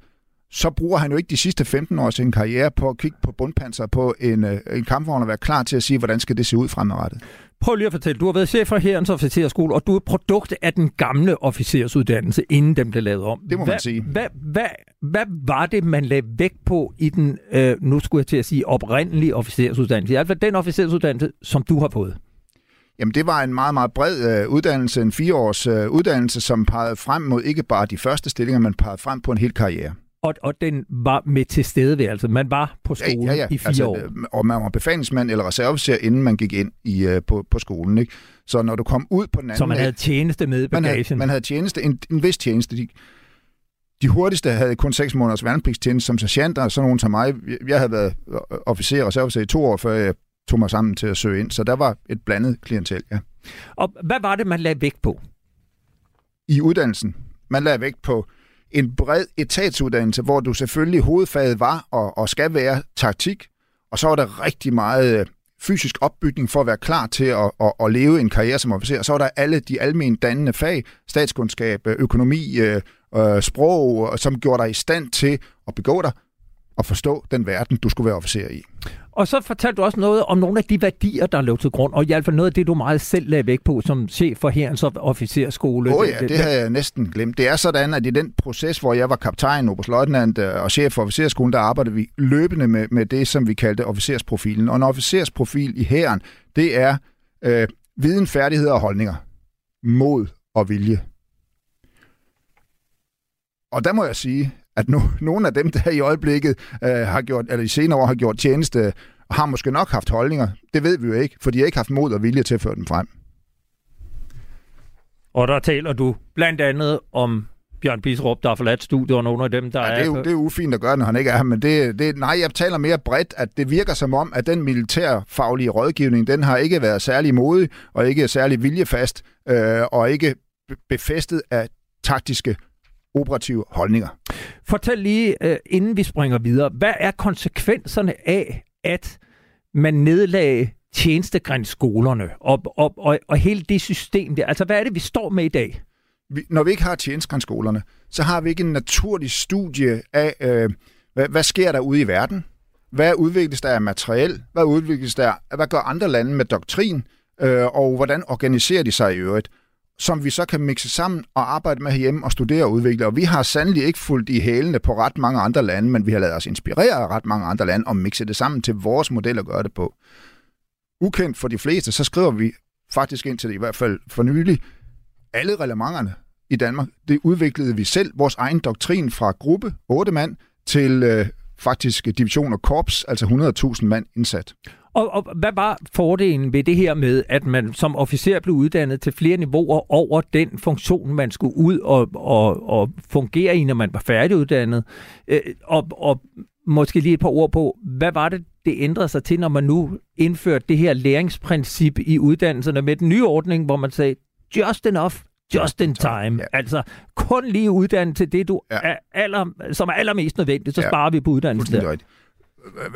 så bruger han jo ikke de sidste 15 år af sin karriere på at kigge på bundpanser på en, øh, en kampvogn og være klar til at sige, hvordan skal det se ud fremadrettet. Prøv lige at fortælle, du har været chef for Herrens Officerskole, og du er produkt af den gamle officersuddannelse, inden den blev lavet om. Det må hvad, man sige. Hvad, hvad, hvad var det, man lagde vægt på i den, øh, nu skulle jeg til at sige, oprindelige officersuddannelse? I hvert fald den officersuddannelse, som du har fået. Jamen, det var en meget, meget bred øh, uddannelse, en fireårs øh, uddannelse, som pegede frem mod ikke bare de første stillinger, men pegede frem på en hel karriere. Og, og den var med til stedeværelse. Man var på skolen ja, ja, ja. i fire altså, år. Og man var befalingsmand eller reserveofficer, inden man gik ind i, uh, på, på skolen. Ikke? Så når du kom ud på den anden... Så man havde tjeneste med i man bagagen? havde, man havde tjeneste, en, en vis tjeneste. De, de hurtigste havde kun 6 måneders værnepligtstjeneste som sergeanter, og sådan nogen som mig. Jeg havde været officer og reserveofficer i to år, før jeg tog mig sammen til at søge ind. Så der var et blandet klientel, ja. Og hvad var det, man lagde vægt på? I uddannelsen. Man lagde vægt på en bred etatsuddannelse, hvor du selvfølgelig hovedfaget var og, og skal være taktik, og så var der rigtig meget øh, fysisk opbygning for at være klar til at, at, at leve en karriere som officer. Så var der alle de almen dannende fag, statskundskab, øh, økonomi, øh, øh sprog, som gjorde dig i stand til at begå dig og forstå den verden, du skulle være officer i. Og så fortalte du også noget om nogle af de værdier, der lå til grund, og i hvert fald noget af det, du meget selv lagde væk på som chef for Herrens officerskole. Åh oh, ja, det havde jeg næsten glemt. Det er sådan, at i den proces, hvor jeg var kaptajn, oberstløjtnant øh, og chef for officerskolen, der arbejdede vi løbende med, med det, som vi kaldte officersprofilen. Og en officersprofil i Herren, det er øh, viden, færdigheder og holdninger. Mod og vilje. Og der må jeg sige, at nu, nogle af dem, der i øjeblikket øh, har gjort, eller i senere år har gjort tjeneste, har måske nok haft holdninger. Det ved vi jo ikke, for de har ikke haft mod og vilje til at føre dem frem. Og der taler du blandt andet om Bjørn Bisrup, der har forladt studiet, og nogle af dem, der ja, er... det er, jo, det er ufint at gøre, når han ikke er her, men det, det, nej, jeg taler mere bredt, at det virker som om, at den militærfaglige rådgivning, den har ikke været særlig modig, og ikke særlig viljefast, øh, og ikke befæstet af taktiske operative holdninger. Fortæl lige, øh, inden vi springer videre, hvad er konsekvenserne af, at man nedlagde tjenestegrænsskolerne og, og, og, og hele det system der? Altså, hvad er det, vi står med i dag? Vi, når vi ikke har tjenestegrænsskolerne, så har vi ikke en naturlig studie af, øh, hvad, hvad sker der ude i verden? Hvad udvikles der af materiel? Hvad udvikles der? Hvad gør andre lande med doktrin? Øh, og hvordan organiserer de sig i øvrigt? Som vi så kan mixe sammen og arbejde med herhjemme og studere og udvikle. Og vi har sandelig ikke fulgt i hælene på ret mange andre lande, men vi har lavet os inspirere af ret mange andre lande og mixe det sammen til vores model at gøre det på. Ukendt for de fleste, så skriver vi faktisk ind til det i hvert fald for nylig, alle reglementerne i Danmark, det udviklede vi selv, vores egen doktrin fra gruppe, 8 mand, til øh, faktisk division og korps, altså 100.000 mand indsat. Og, og hvad var fordelen ved det her med, at man som officer blev uddannet til flere niveauer over den funktion, man skulle ud og, og, og fungere i, når man var færdiguddannet? Øh, og, og måske lige et par ord på, hvad var det, det ændrede sig til, når man nu indførte det her læringsprincip i uddannelserne med den nye ordning, hvor man sagde, just enough, just in time. Ja. Altså kun lige uddannet til det, du ja. er aller, som er allermest nødvendigt, så ja. sparer vi på uddannelsen der.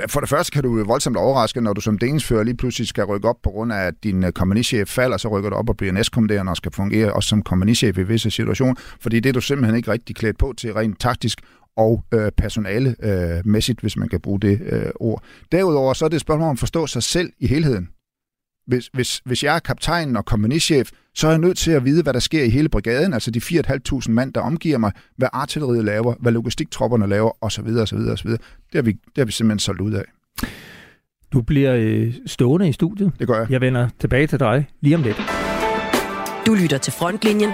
For det første kan du voldsomt overraske, når du som delingsfører lige pludselig skal rykke op på grund af, at din øh, kompagnichef falder, så rykker du op og bliver næstkommanderende og skal fungere også som kompagnichef i visse situationer, fordi det er du simpelthen ikke rigtig klædt på til rent taktisk og øh, personalemæssigt, øh, hvis man kan bruge det øh, ord. Derudover så er det et spørgsmål om at forstå sig selv i helheden hvis, hvis, hvis jeg er kaptajn og kompagnichef, så er jeg nødt til at vide, hvad der sker i hele brigaden, altså de 4.500 mand, der omgiver mig, hvad artilleriet laver, hvad logistiktropperne laver, osv. osv., osv. Det, har vi, det har vi simpelthen solgt ud af. Du bliver øh, stående i studiet. Det gør jeg. Jeg vender tilbage til dig lige om lidt. Du lytter til Frontlinjen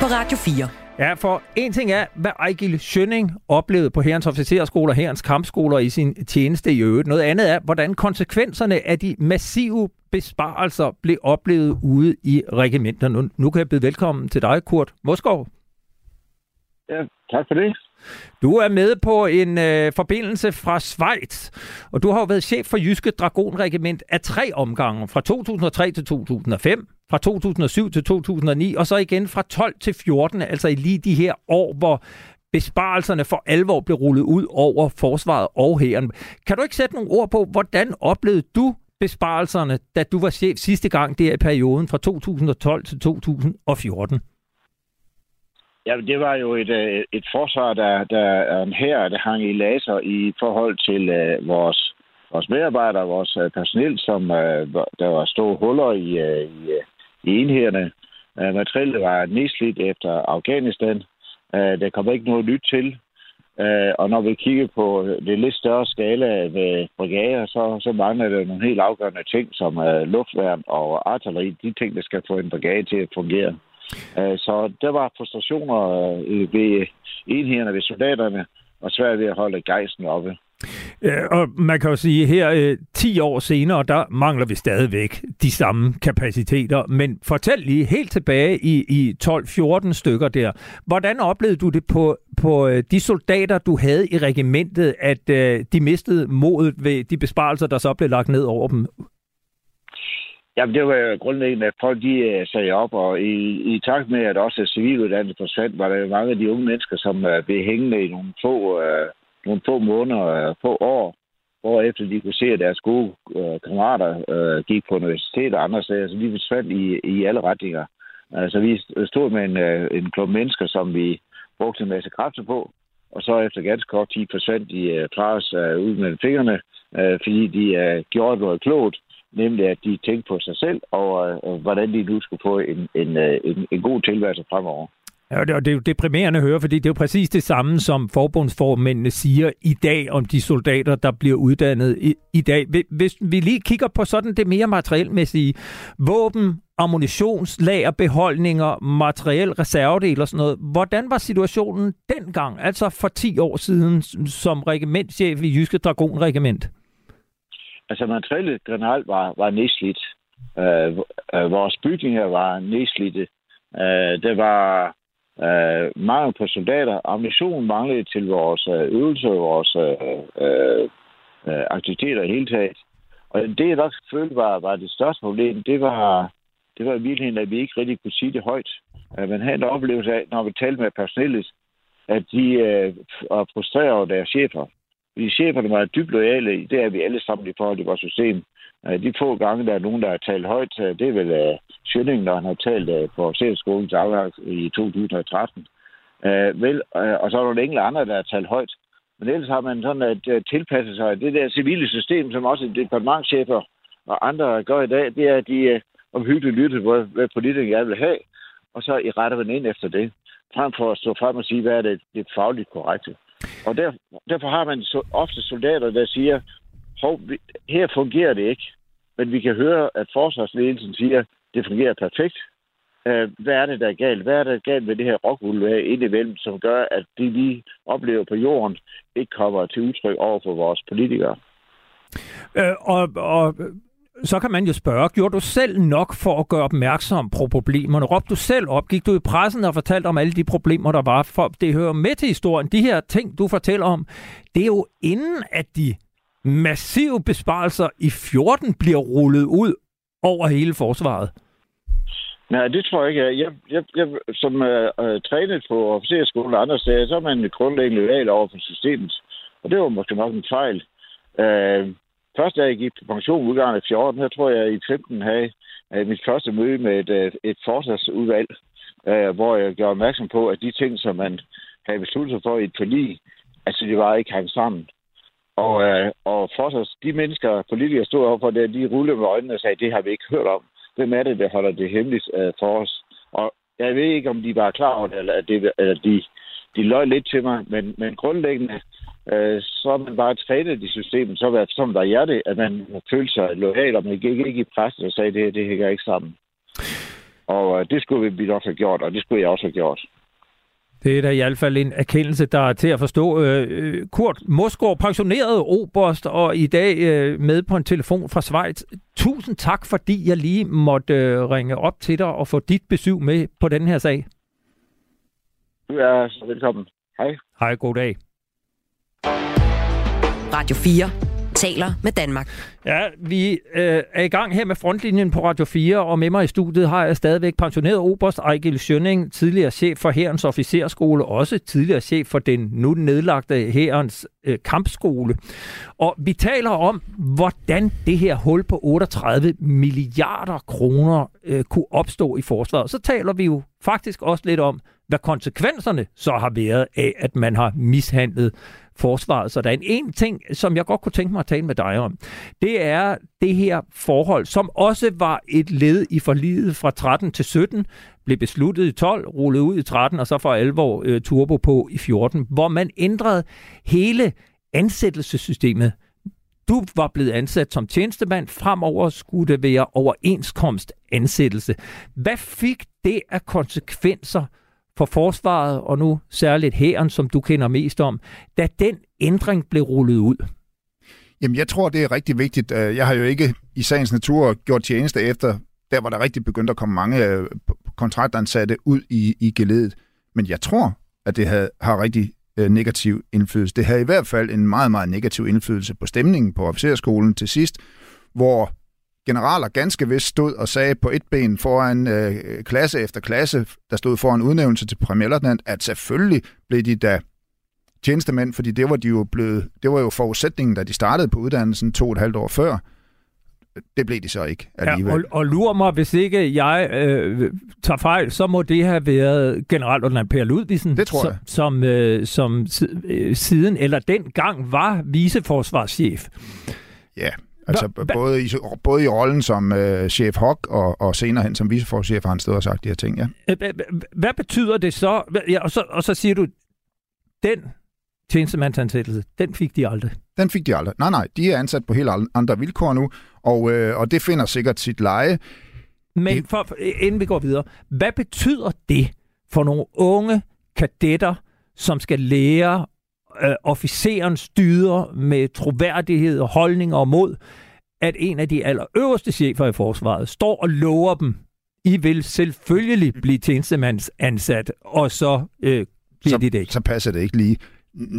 på Radio 4. Ja, for en ting er, hvad Ejgil Schønning oplevede på herrens officerskoler, herrens kampskoler i sin tjeneste i øvrigt. Noget andet er, hvordan konsekvenserne af de massive besparelser blev oplevet ude i regimenterne. Nu kan jeg byde velkommen til dig, Kurt Moskov. Ja, tak for det. Du er med på en øh, forbindelse fra Schweiz, og du har jo været chef for Jyske Dragonregiment af tre omgange, fra 2003 til 2005, fra 2007 til 2009, og så igen fra 12 til 14, altså i lige de her år, hvor besparelserne for alvor blev rullet ud over forsvaret og hæren. Kan du ikke sætte nogle ord på, hvordan oplevede du besparelserne, da du var chef sidste gang der i perioden fra 2012 til 2014? Ja, det var jo et, øh, et forsvar, der, der er en her, der hang i laser i forhold til uh, vores, vores medarbejdere, vores uh, personel, som uh, der var store huller i, uh, i, uh, i enhederne. Uh, materialet var nedslidt efter Afghanistan. Uh, der kom ikke noget nyt til. Uh, og når vi kigger på øh, det lidt større skala ved brigader, så, så mangler der nogle helt afgørende ting, som øh, luftværn og artilleri, de ting, der skal få en brigade til at fungere. Øh, så der var frustrationer øh, ved enhederne, ved soldaterne, og svært ved at holde gejsten oppe. Øh, og man kan jo sige, her øh, 10 år senere, der mangler vi stadigvæk de samme kapaciteter. Men fortæl lige helt tilbage i, i 12-14 stykker der. Hvordan oplevede du det på, på øh, de soldater, du havde i regimentet, at øh, de mistede modet ved de besparelser, der så blev lagt ned over dem Jamen, det var grundlæggende, at folk de øh, sagde op, og i, i takt med, at også civiluddannet forsvandt, var der mange af de unge mennesker, som uh, blev hængende i nogle få, uh, nogle få måneder, øh, få år, hvor efter de kunne se, at deres gode øh, kammerater øh, gik på universitet og andre steder, så vi forsvandt i, i alle retninger. Så vi stod med en, øh, en klub mennesker, som vi brugte en masse kræfter på, og så efter ganske kort tid forsvandt de fra os uh, ud mellem fingrene, øh, fordi de øh, gjorde noget klogt, nemlig at de tænkte på sig selv, og øh, hvordan de nu skulle få en, en, øh, en, en god tilværelse fremover. Ja, og det er jo deprimerende at høre, fordi det er jo præcis det samme, som forbundsformændene siger i dag om de soldater, der bliver uddannet i, i dag. Hvis vi lige kigger på sådan det mere materielmæssige, våben, ammunitionslager, beholdninger, materiel, reservedel og sådan noget. Hvordan var situationen dengang, altså for 10 år siden, som regimentchef i Jyske Dragonregiment? Altså materiellet generelt var, var nedslidt. Øh, øh vores bygninger var nedslidte. Øh, det var øh, mangel på soldater. Ammunition manglede til vores øh, øvelser, vores øh, øh, øh, aktiviteter i hele taget. Og det, jeg nok følte var, var det største problem, det var, det var i virkeligheden, at vi ikke rigtig kunne sige det højt. Uh, man havde en oplevelse af, når vi talte med personellet, at de øh, var frustreret over deres chefer. Fordi cheferne var dybt lojale, det er vi alle sammen i forhold til vores system. De få gange, der er nogen, der har talt højt, øh, det er vel øh, uh, Schønning, når han har talt uh, på officerskolens afgang i 2013. Uh, vel, uh, og så er der nogle enkelte andre, der har talt højt. Men ellers har man sådan at uh, tilpasse sig det der civile system, som også departementchefer og andre gør i dag, det er, at de uh, omhyggeligt lytter, hvad, hvad politikerne gerne vil have, og så i retter man ind efter det, frem for at stå frem og sige, hvad er det, det fagligt korrekte. Og der, derfor har man så ofte soldater, der siger, prøv, her fungerer det ikke, men vi kan høre, at forsvarsledelsen siger, at det fungerer perfekt. Øh, hvad er det, der er galt? Hvad er det galt med det her rockvulvær indimellem, som gør, at det, vi oplever på jorden, ikke kommer til udtryk over for vores politikere? Øh, og, og så kan man jo spørge, gjorde du selv nok for at gøre opmærksom på problemerne? Råbte du selv op? Gik du i pressen og fortalte om alle de problemer, der var? For det hører med til historien. De her ting, du fortæller om, det er jo inden, at de massive besparelser i 14 bliver rullet ud over hele forsvaret. Nej, det tror jeg ikke. Jeg, jeg, jeg som øh, øh trænet på officerskolen og andre steder, så er man grundlæggende lojal over for systemet. Og det var måske nok en fejl. Øh, Først da jeg gik på pension udgangen af 14, her tror jeg i 15 havde mit første møde med et, øh, et forsvarsudvalg, øh, hvor jeg gjorde opmærksom på, at de ting, som man havde besluttet sig for i et forlig, altså det var ikke hang sammen. Og, øh, og forsvars, de mennesker, politikere stod overfor det, de rullede med øjnene og sagde, det har vi ikke hørt om. Hvem er det, der holder det hemmeligt øh, for os? Og jeg ved ikke, om de var klar over det, eller, det, eller de, de løg lidt til mig, men, men grundlæggende øh, så er man bare trænet i systemet, så var som der det, at man følte sig lojal, og man gik ikke i pressen og sagde, det det, det hænger ikke sammen. Og øh, det skulle vi nok have gjort, og det skulle jeg også have gjort. Det er da i hvert fald en erkendelse, der er til at forstå. Øh, øh, Kurt Mosgaard, pensioneret oberst, og i dag øh, med på en telefon fra Schweiz. Tusind tak, fordi jeg lige måtte ringe op til dig og få dit besøg med på den her sag. Du er så velkommen. Hej. Hej, god dag. Radio 4 taler med Danmark. Ja, vi øh, er i gang her med frontlinjen på Radio 4, og med mig i studiet har jeg stadigvæk pensioneret oberst Ejgil Schønning, tidligere chef for Herrens Officerskole, også tidligere chef for den nu nedlagte Herrens øh, Kampskole. Og vi taler om, hvordan det her hul på 38 milliarder kroner øh, kunne opstå i forsvaret. Så taler vi jo faktisk også lidt om, hvad konsekvenserne så har været af, at man har mishandlet forsvaret. Så der er en, en ting, som jeg godt kunne tænke mig at tale med dig om. Det er det her forhold, som også var et led i forliget fra 13 til 17, blev besluttet i 12, rullet ud i 13, og så for alvor øh, turbo på i 14, hvor man ændrede hele ansættelsessystemet du var blevet ansat som tjenestemand. Fremover skulle det være overenskomst ansættelse. Hvad fik det af konsekvenser for forsvaret, og nu særligt hæren, som du kender mest om, da den ændring blev rullet ud? Jamen, jeg tror, det er rigtig vigtigt. Øh, jeg har jo ikke i sagens natur gjort tjeneste efter, der var der rigtig begyndt at komme mange øh, kontraktansatte ud i, i geledet. Men jeg tror, at det havde, har rigtig øh, negativ indflydelse. Det havde i hvert fald en meget, meget negativ indflydelse på stemningen på officerskolen til sidst, hvor generaler ganske vist stod og sagde på et ben foran øh, klasse efter klasse, der stod foran udnævnelse til premierløjtnant, at selvfølgelig blev de da tjenestemænd, fordi det var, de jo blevet, det var jo forudsætningen, da de startede på uddannelsen to og et halvt år før. det blev de så ikke alligevel. Ja, og, og lurer mig, hvis ikke jeg øh, tager fejl, så må det have været generaløjtnant Per Ludvigsen, det tror jeg. som, øh, som øh, siden eller dengang var viceforsvarschef. Ja, altså hva, både, i, både i rollen som øh, chef Hock og, og senere hen som viceforsvarschef har han stået og sagt de her ting, ja. Hvad betyder det så? Ja, og, så og så siger du, den tjenestemandsansættelse, den fik de aldrig. Den fik de aldrig. Nej, nej, de er ansat på helt andre vilkår nu, og, øh, og det finder sikkert sit leje. Men for, inden vi går videre, hvad betyder det for nogle unge kadetter, som skal lære øh, officeren styre med troværdighed, og holdning og mod, at en af de allerøverste chefer i forsvaret står og lover dem, I vil selvfølgelig blive tjenestemandsansat, og så øh, bliver så, det ikke. Så passer det ikke lige.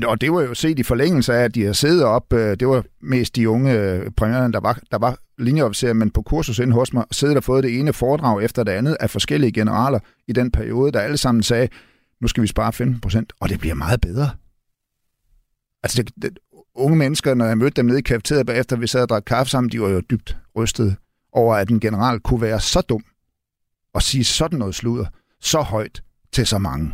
Og det var jo set i forlængelse af, at de har siddet op. Øh, det var mest de unge øh, premiererne, der var, der var linjeofficerer, men på kursus inde hos mig, siddet og fået det ene foredrag efter det andet af forskellige generaler i den periode, der alle sammen sagde, nu skal vi spare 15 procent, og det bliver meget bedre. Altså, det, det, unge mennesker, når jeg mødte dem nede i kafeteriet bagefter, vi sad og drak kaffe sammen, de var jo dybt rystet over, at en general kunne være så dum og sige sådan noget sludder så højt til så mange.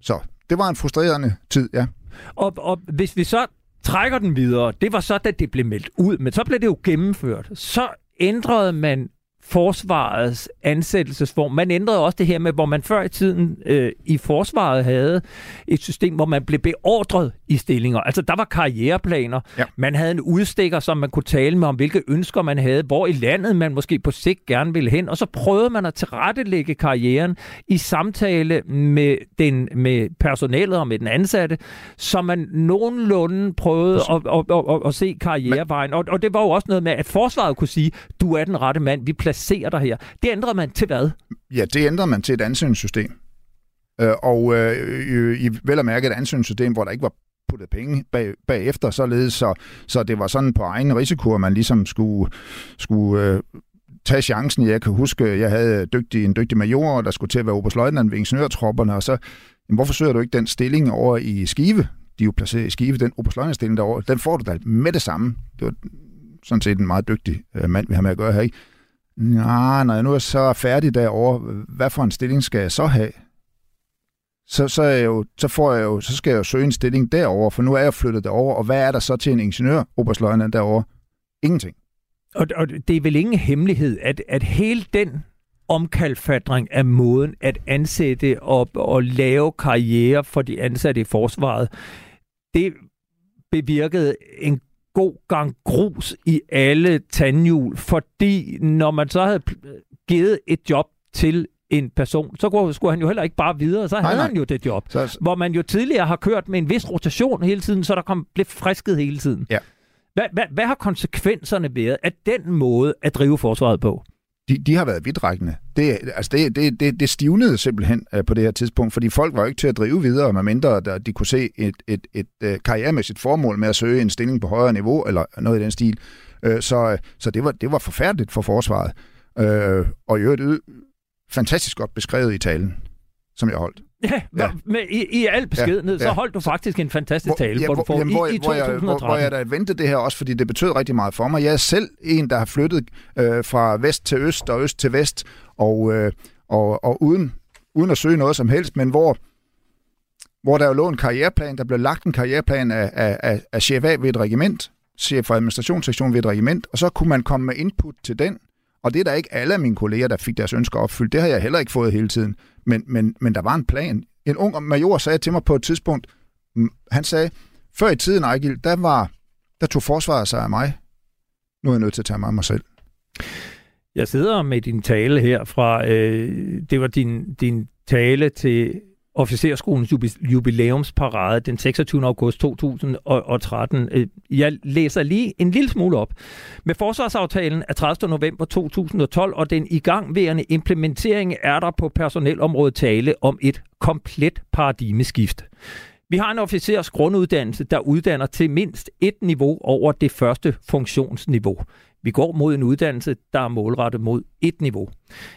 Så det var en frustrerende tid, ja. Og, og hvis vi så trækker den videre, det var så, da det blev meldt ud, men så blev det jo gennemført. Så ændrede man forsvarets ansættelsesform. Man ændrede også det her med, hvor man før i tiden øh, i forsvaret havde et system, hvor man blev beordret i stillinger. Altså, der var karriereplaner. Ja. Man havde en udstikker, som man kunne tale med om, hvilke ønsker man havde, hvor i landet man måske på sigt gerne ville hen. Og så prøvede man at tilrettelægge karrieren i samtale med, den, med personalet og med den ansatte, så man nogenlunde prøvede at, at, at, at, at se karrierevejen. Og, og det var jo også noget med, at forsvaret kunne sige, du er den rette mand, vi placerer dig her. Det ændrede man til hvad? Ja, det ændrede man til et ansøgningssystem. Øh, og øh, i vel at mærke et ansøgningssystem, hvor der ikke var puttet penge bag, bagefter, således så, så det var sådan på egen risiko, at man ligesom skulle, skulle øh, tage chancen. Jeg kan huske, jeg havde dygtig, en dygtig major, der skulle til at være oberstløjtnant ved ingeniørtropperne, og så, jamen, hvorfor søger du ikke den stilling over i Skive? De er jo placeret i Skive, den oberstløjtnantstilling derovre, den får du da med det samme. Det var sådan set en meget dygtig øh, mand, vi har med at gøre her, ikke? Nej, når jeg nu er så færdig derovre, hvad for en stilling skal jeg så have? Så, så, er jeg jo, så, får jeg jo, så skal jeg jo søge en stilling derover, for nu er jeg flyttet derover, og hvad er der så til en ingeniør, oberstløjtnant derovre? Ingenting. Og, og det er vel ingen hemmelighed, at, at hele den omkalfatring af måden at ansætte og, og lave karriere for de ansatte i forsvaret, det bevirkede en god gang grus i alle tandhjul, fordi når man så havde givet et job til en person, så skulle han jo heller ikke bare videre, så nej, havde nej. han jo det job. Så... Hvor man jo tidligere har kørt med en vis rotation hele tiden, så der kom, blev frisket hele tiden. Ja. Hvad, hvad, hvad har konsekvenserne været af den måde at drive forsvaret på? De, de har været vidtrækkende. Det, altså det, det, det, det stivnede simpelthen øh, på det her tidspunkt, fordi folk var jo ikke til at drive videre, medmindre de kunne se et, et, et, et karrieremæssigt formål med at søge en stilling på højere niveau, eller noget i den stil. Øh, så så det, var, det var forfærdeligt for forsvaret. Og i øvrigt fantastisk godt beskrevet i talen, som jeg holdt. Ja, ja. Med, i, i al beskedenhed, ja, ja. så holdt du faktisk en fantastisk tale, hvor, ja, hvor du får jamen, hvor, i, i 2013. Hvor jeg, hvor, hvor jeg da vendte det her også, fordi det betød rigtig meget for mig. Jeg er selv en, der har flyttet øh, fra vest til øst og øst til vest, og, øh, og, og uden, uden at søge noget som helst, men hvor, hvor der jo lå en karriereplan, der blev lagt en karriereplan af, af, af, af chef A ved et regiment, chef for administrationssektion ved et regiment, og så kunne man komme med input til den, og det er der ikke alle af mine kolleger, der fik deres ønsker opfyldt. Det har jeg heller ikke fået hele tiden. Men, men, men der var en plan. En ung major sagde til mig på et tidspunkt, mm, han sagde, før i tiden, Ejgil, der, var, der tog forsvaret sig af mig. Nu er jeg nødt til at tage mig af mig selv. Jeg sidder med din tale her fra, øh, det var din, din tale til officerskolens jubilæumsparade den 26. august 2013. Øh, jeg læser lige en lille smule op. Med forsvarsaftalen af 30. november 2012 og den igangværende implementering er der på personelområdet tale om et komplet paradigmeskift. Vi har en officers grunduddannelse, der uddanner til mindst et niveau over det første funktionsniveau. Vi går mod en uddannelse, der er målrettet mod et niveau.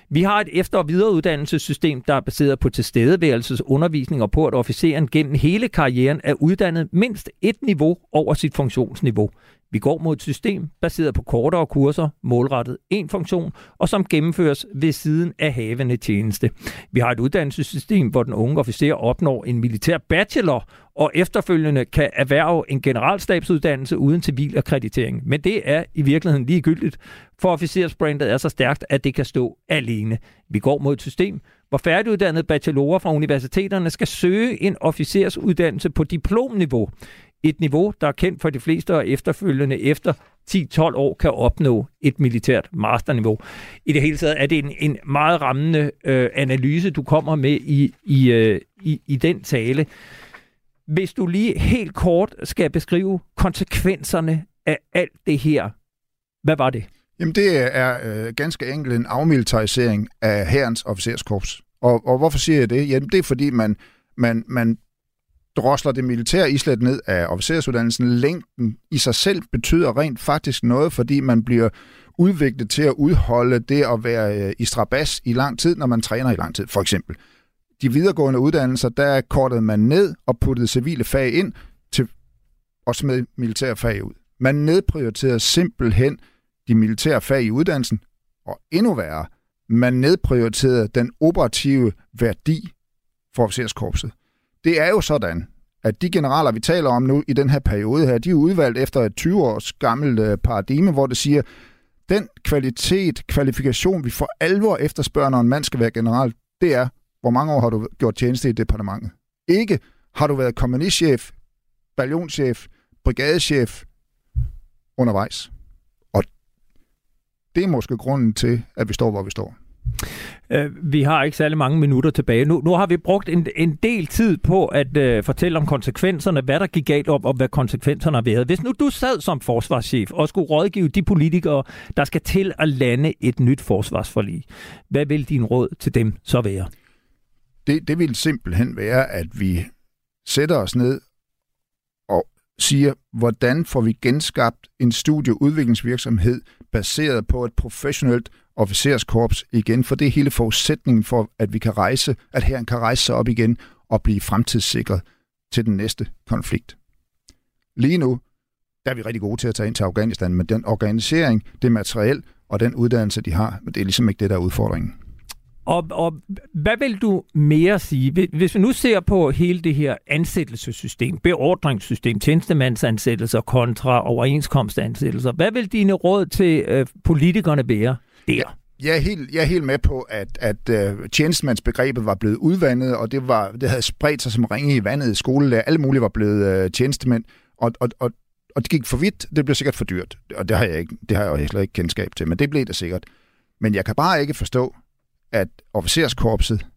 Vi har et efter- og videreuddannelsessystem, der er baseret på tilstedeværelsesundervisning og på, at officeren gennem hele karrieren er uddannet mindst et niveau over sit funktionsniveau. Vi går mod et system baseret på kortere kurser, målrettet en funktion, og som gennemføres ved siden af havende tjeneste. Vi har et uddannelsessystem, hvor den unge officer opnår en militær bachelor, og efterfølgende kan erhverve en generalstabsuddannelse uden civil akkreditering. Men det er i virkeligheden ligegyldigt, for officersbrandet er så stærkt, at det kan stå alene. Vi går mod et system, hvor færdiguddannede bachelorer fra universiteterne skal søge en officersuddannelse på diplomniveau. Et niveau, der er kendt for de fleste og efterfølgende efter 10-12 år kan opnå et militært masterniveau. I det hele taget er det en, en meget rammende øh, analyse, du kommer med i, i, øh, i, i den tale. Hvis du lige helt kort skal beskrive konsekvenserne af alt det her, hvad var det? Jamen det er øh, ganske enkelt en afmilitarisering af herrens officerskorps. Og, og hvorfor siger jeg det? Jamen det er fordi, man, man, man drosler det militære islet ned af officersuddannelsen. Længden i sig selv betyder rent faktisk noget, fordi man bliver udviklet til at udholde det at være øh, i strabas i lang tid, når man træner i lang tid, for eksempel. De videregående uddannelser, der kortede man ned og puttede civile fag ind til og smed militære fag ud. Man nedprioriterede simpelthen de militære fag i uddannelsen, og endnu værre, man nedprioriterede den operative værdi for officerskorpset. Det er jo sådan, at de generaler, vi taler om nu i den her periode her, de er udvalgt efter et 20 års gammelt øh, paradigme, hvor det siger, den kvalitet, kvalifikation, vi for alvor efterspørger, når en mand skal være general, det er, hvor mange år har du gjort tjeneste i departementet. Ikke har du været kompagnichef, ballonchef, brigadechef undervejs. Og det er måske grunden til, at vi står, hvor vi står. Øh, vi har ikke særlig mange minutter tilbage. Nu, nu har vi brugt en, en del tid på at øh, fortælle om konsekvenserne, hvad der gik galt op, og hvad konsekvenserne har været. Hvis nu du sad som forsvarschef og skulle rådgive de politikere, der skal til at lande et nyt forsvarsforlig, hvad vil din råd til dem så være? Det, det vil simpelthen være, at vi sætter os ned og siger, hvordan får vi genskabt en studieudviklingsvirksomhed baseret på et professionelt officerskorps igen, for det er hele forudsætningen for, at vi kan rejse, at herren kan rejse sig op igen og blive fremtidssikret til den næste konflikt. Lige nu, der er vi rigtig gode til at tage ind til Afghanistan, men den organisering, det materiel og den uddannelse, de har, det er ligesom ikke det, der er udfordringen. Og, og hvad vil du mere sige? Hvis vi nu ser på hele det her ansættelsessystem, beordringssystem, tjenestemandsansættelser kontra overenskomstansættelser, hvad vil dine råd til øh, politikerne være der? Jeg er helt, jeg er helt med på, at, at uh, tjenestemandsbegrebet var blevet udvandet, og det, var, det havde spredt sig som ringe i vandet i skolelærer. Alle mulige var blevet øh, uh, tjenestemænd, og, og, og, og det gik for vidt. Det blev sikkert for dyrt, og det har jeg, ikke, det har jeg jo slet ikke kendskab til, men det blev det sikkert. Men jeg kan bare ikke forstå, at officerskorpset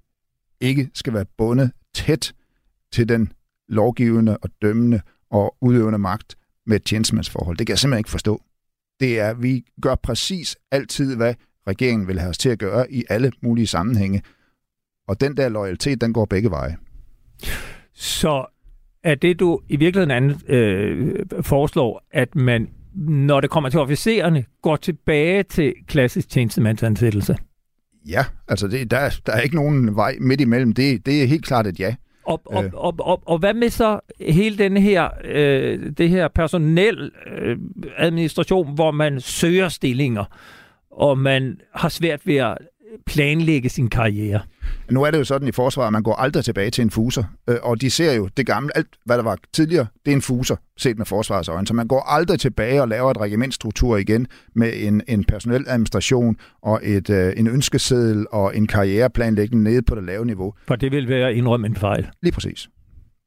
ikke skal være bundet tæt til den lovgivende og dømmende og udøvende magt med et tjenestemandsforhold. Det kan jeg simpelthen ikke forstå. Det er, at vi gør præcis altid, hvad regeringen vil have os til at gøre i alle mulige sammenhænge. Og den der loyalitet, den går begge veje. Så er det, du i virkeligheden andet, øh, foreslår, at man, når det kommer til officererne, går tilbage til klassisk tjenestemandsansættelse? Ja, altså det, der, der er ikke nogen vej midt imellem. Det, det er helt klart et ja. Og, og, øh. og, og, og hvad med så hele den her, øh, det her personel øh, administration, hvor man søger stillinger, og man har svært ved at planlægge sin karriere? Nu er det jo sådan i forsvaret, at man går aldrig tilbage til en fuser. Øh, og de ser jo det gamle, alt hvad der var tidligere, det er en fuser, set med forsvarets øjne. Så man går aldrig tilbage og laver et regimentstruktur igen med en, en personel administration og et, øh, en ønskeseddel og en karriereplanlægning nede på det lave niveau. For det vil være indrømme en fejl. Lige præcis.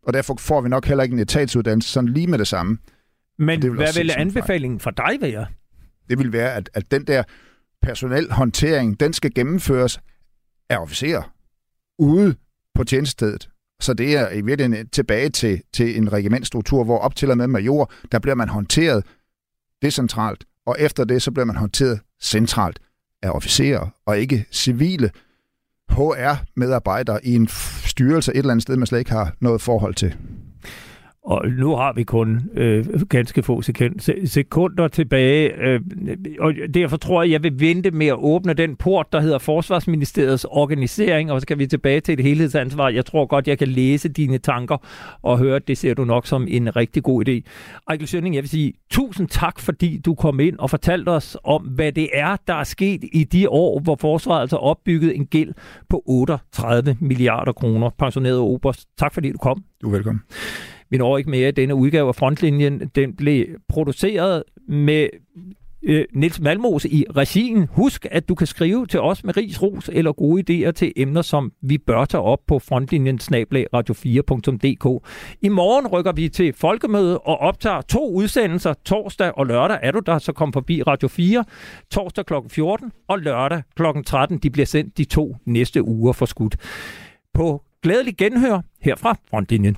Og derfor får vi nok heller ikke en etatsuddannelse sådan lige med det samme. Men det vil hvad vil anbefalingen for dig være? Det vil være, at, at den der personel håndtering, den skal gennemføres af officerer ude på tjenestedet. Så det er i virkeligheden tilbage til, til en regimentstruktur, hvor op til og med major, der bliver man håndteret decentralt, og efter det, så bliver man håndteret centralt af officerer, og ikke civile HR-medarbejdere i en styrelse et eller andet sted, man slet ikke har noget forhold til. Og nu har vi kun øh, ganske få sekunder tilbage, øh, og derfor tror jeg, jeg vil vente med at åbne den port, der hedder Forsvarsministeriets organisering, og så kan vi tilbage til et helhedsansvar. Jeg tror godt, jeg kan læse dine tanker og høre, at det ser du nok som en rigtig god idé. Ejkel Sønning, jeg vil sige tusind tak, fordi du kom ind og fortalte os om, hvad det er, der er sket i de år, hvor forsvaret altså opbygget en gæld på 38 milliarder kroner. Pensioneret Oberst, tak fordi du kom. Du er velkommen. Vi når ikke mere. Denne udgave af Frontlinjen, den blev produceret med øh, Nils Malmos i regien. Husk, at du kan skrive til os med ris, ros eller gode idéer til emner, som vi bør tage op på frontlinjen radio4.dk. I morgen rykker vi til folkemøde og optager to udsendelser. Torsdag og lørdag er du der, så kom forbi Radio 4. Torsdag kl. 14 og lørdag kl. 13. De bliver sendt de to næste uger for skudt. På glædelig genhør her fra Frontlinjen.